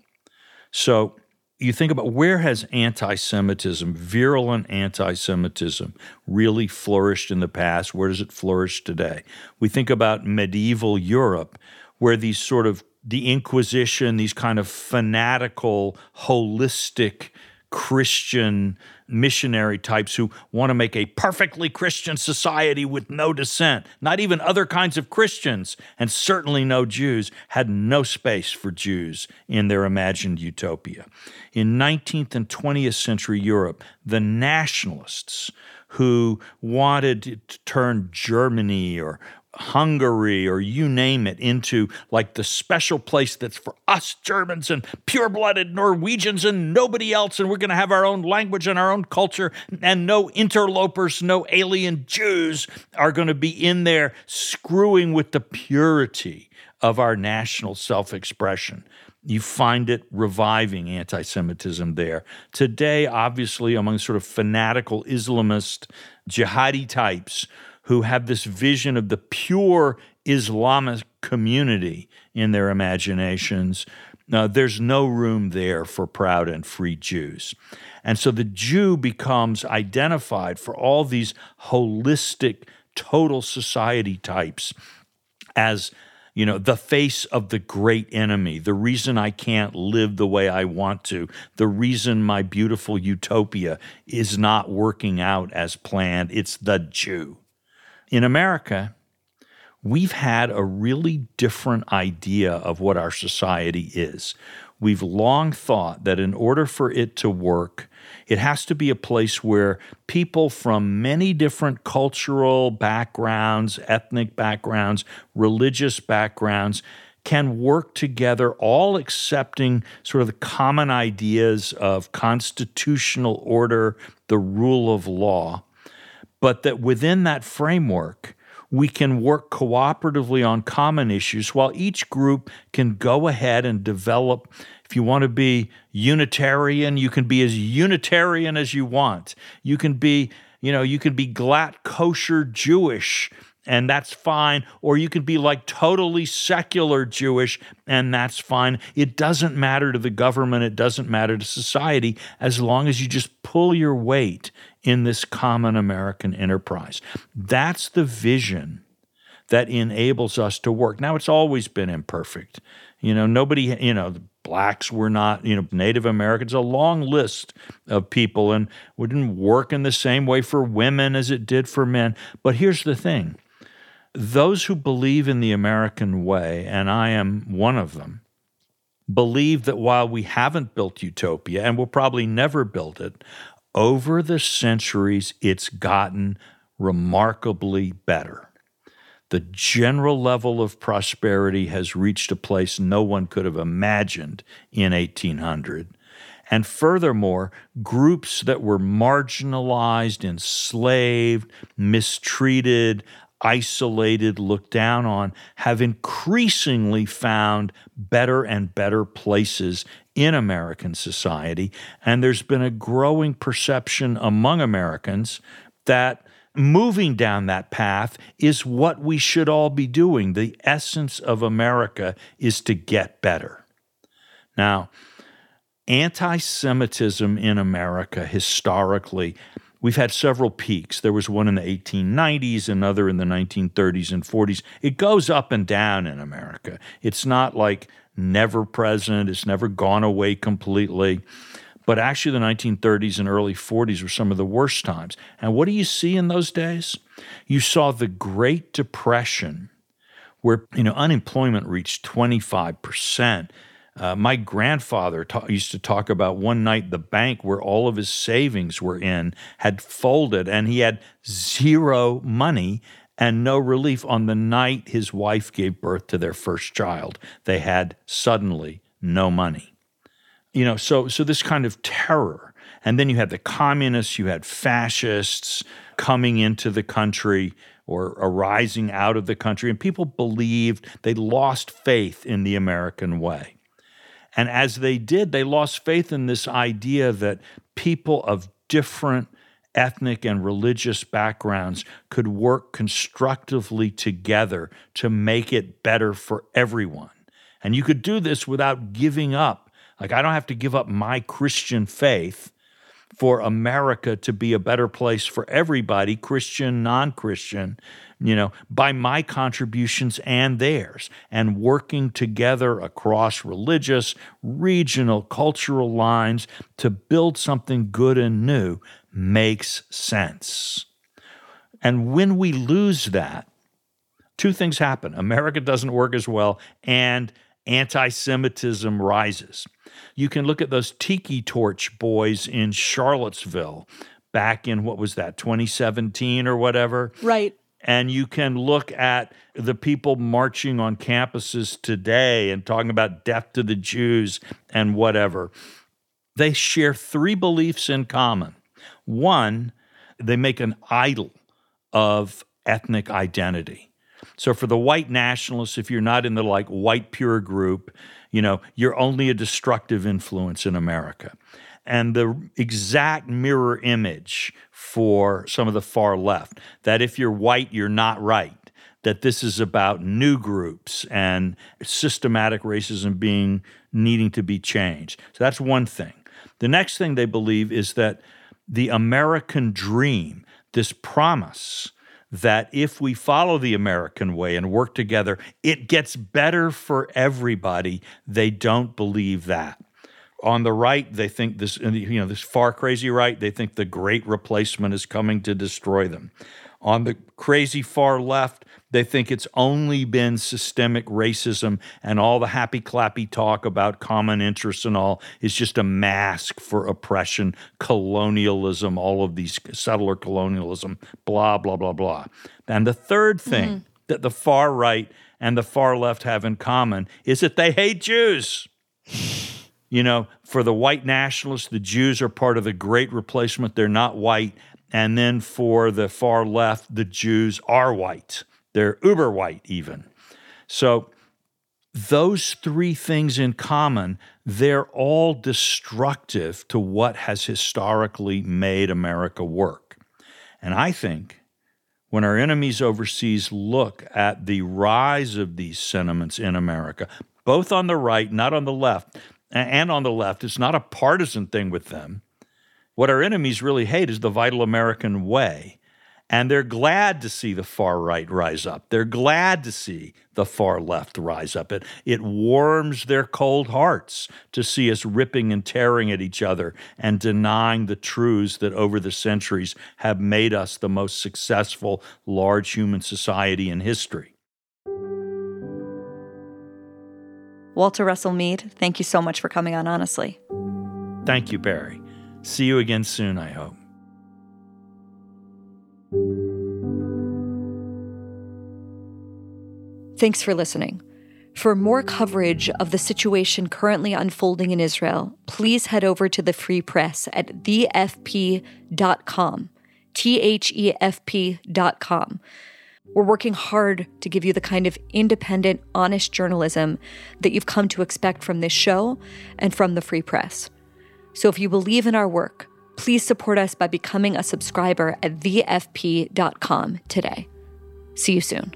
So you think about where has anti Semitism, virulent anti Semitism, really flourished in the past? Where does it flourish today? We think about medieval Europe, where these sort of the Inquisition, these kind of fanatical, holistic Christian missionary types who want to make a perfectly Christian society with no dissent. Not even other kinds of Christians, and certainly no Jews, had no space for Jews in their imagined utopia. In 19th and 20th century Europe, the nationalists who wanted to turn Germany or Hungary or you name it into like the special place that's for us Germans and pure blooded Norwegians and nobody else. And we're going to have our own language and our own culture. And no interlopers, no alien Jews are going to be in there screwing with the purity of our national self expression. You find it reviving anti Semitism there. Today, obviously, among sort of fanatical Islamist, jihadi types who have this vision of the pure Islamic community in their imaginations. Uh, there's no room there for proud and free Jews. And so the Jew becomes identified for all these holistic, total society types as you know, the face of the great enemy, the reason I can't live the way I want to, the reason my beautiful utopia is not working out as planned. It's the Jew in America, we've had a really different idea of what our society is. We've long thought that in order for it to work, it has to be a place where people from many different cultural backgrounds, ethnic backgrounds, religious backgrounds can work together, all accepting sort of the common ideas of constitutional order, the rule of law but that within that framework, we can work cooperatively on common issues while each group can go ahead and develop. If you want to be Unitarian, you can be as Unitarian as you want. You can be, you know, you can be glatt kosher Jewish and that's fine. Or you can be like totally secular Jewish, and that's fine. It doesn't matter to the government, it doesn't matter to society, as long as you just pull your weight in this common American enterprise. That's the vision that enables us to work. Now, it's always been imperfect. You know, nobody, you know, blacks were not, you know, Native Americans, a long list of people, and we didn't work in the same way for women as it did for men. But here's the thing those who believe in the American way, and I am one of them, believe that while we haven't built utopia and will probably never build it, over the centuries it's gotten remarkably better. The general level of prosperity has reached a place no one could have imagined in 1800. And furthermore, groups that were marginalized, enslaved, mistreated, isolated, looked down on, have increasingly found better and better places in American society. And there's been a growing perception among Americans that moving down that path is what we should all be doing. The essence of America is to get better. Now, anti Semitism in America historically We've had several peaks. There was one in the 1890s, another in the 1930s and 40s. It goes up and down in America. It's not like never present, it's never gone away completely. But actually, the 1930s and early 40s were some of the worst times. And what do you see in those days? You saw the Great Depression, where you know unemployment reached 25 percent. Uh, my grandfather ta- used to talk about one night the bank where all of his savings were in had folded and he had zero money and no relief on the night his wife gave birth to their first child. They had suddenly no money. You know, so so this kind of terror. And then you had the communists, you had fascists coming into the country or arising out of the country, and people believed they lost faith in the American way. And as they did, they lost faith in this idea that people of different ethnic and religious backgrounds could work constructively together to make it better for everyone. And you could do this without giving up. Like, I don't have to give up my Christian faith for America to be a better place for everybody, Christian, non Christian, you know, by my contributions and theirs, and working together across religious, regional, cultural lines to build something good and new makes sense. And when we lose that, two things happen America doesn't work as well, and anti Semitism rises. You can look at those tiki torch boys in Charlottesville back in what was that, 2017 or whatever? Right. And you can look at the people marching on campuses today and talking about death to the Jews and whatever. They share three beliefs in common. One, they make an idol of ethnic identity. So for the white nationalists, if you're not in the like white pure group, you know, you're only a destructive influence in America. And the exact mirror image for some of the far left that if you're white, you're not right. That this is about new groups and systematic racism being needing to be changed. So that's one thing. The next thing they believe is that the American dream, this promise that if we follow the American way and work together, it gets better for everybody. They don't believe that. On the right, they think this, uh, you know, this far crazy right, they think the great replacement is coming to destroy them. On the crazy far left, they think it's only been systemic racism and all the happy clappy talk about common interests and all is just a mask for oppression, colonialism, all of these settler colonialism, blah, blah, blah, blah. And the third thing mm-hmm. that the far right and the far left have in common is that they hate Jews. You know, for the white nationalists, the Jews are part of the great replacement. They're not white. And then for the far left, the Jews are white. They're uber white, even. So, those three things in common, they're all destructive to what has historically made America work. And I think when our enemies overseas look at the rise of these sentiments in America, both on the right, not on the left, and on the left, it's not a partisan thing with them. What our enemies really hate is the vital American way. And they're glad to see the far right rise up. They're glad to see the far left rise up. It, it warms their cold hearts to see us ripping and tearing at each other and denying the truths that over the centuries have made us the most successful large human society in history. Walter Russell Mead, thank you so much for coming on Honestly. Thank you, Bari. See you again soon, I hope. Thanks for listening. For more coverage of the situation currently unfolding in Israel, please head over to the Free Press at thefp.com. T H E F P.com. We're working hard to give you the kind of independent, honest journalism that you've come to expect from this show and from the Free Press. So if you believe in our work, please support us by becoming a subscriber at thefp.com today. See you soon.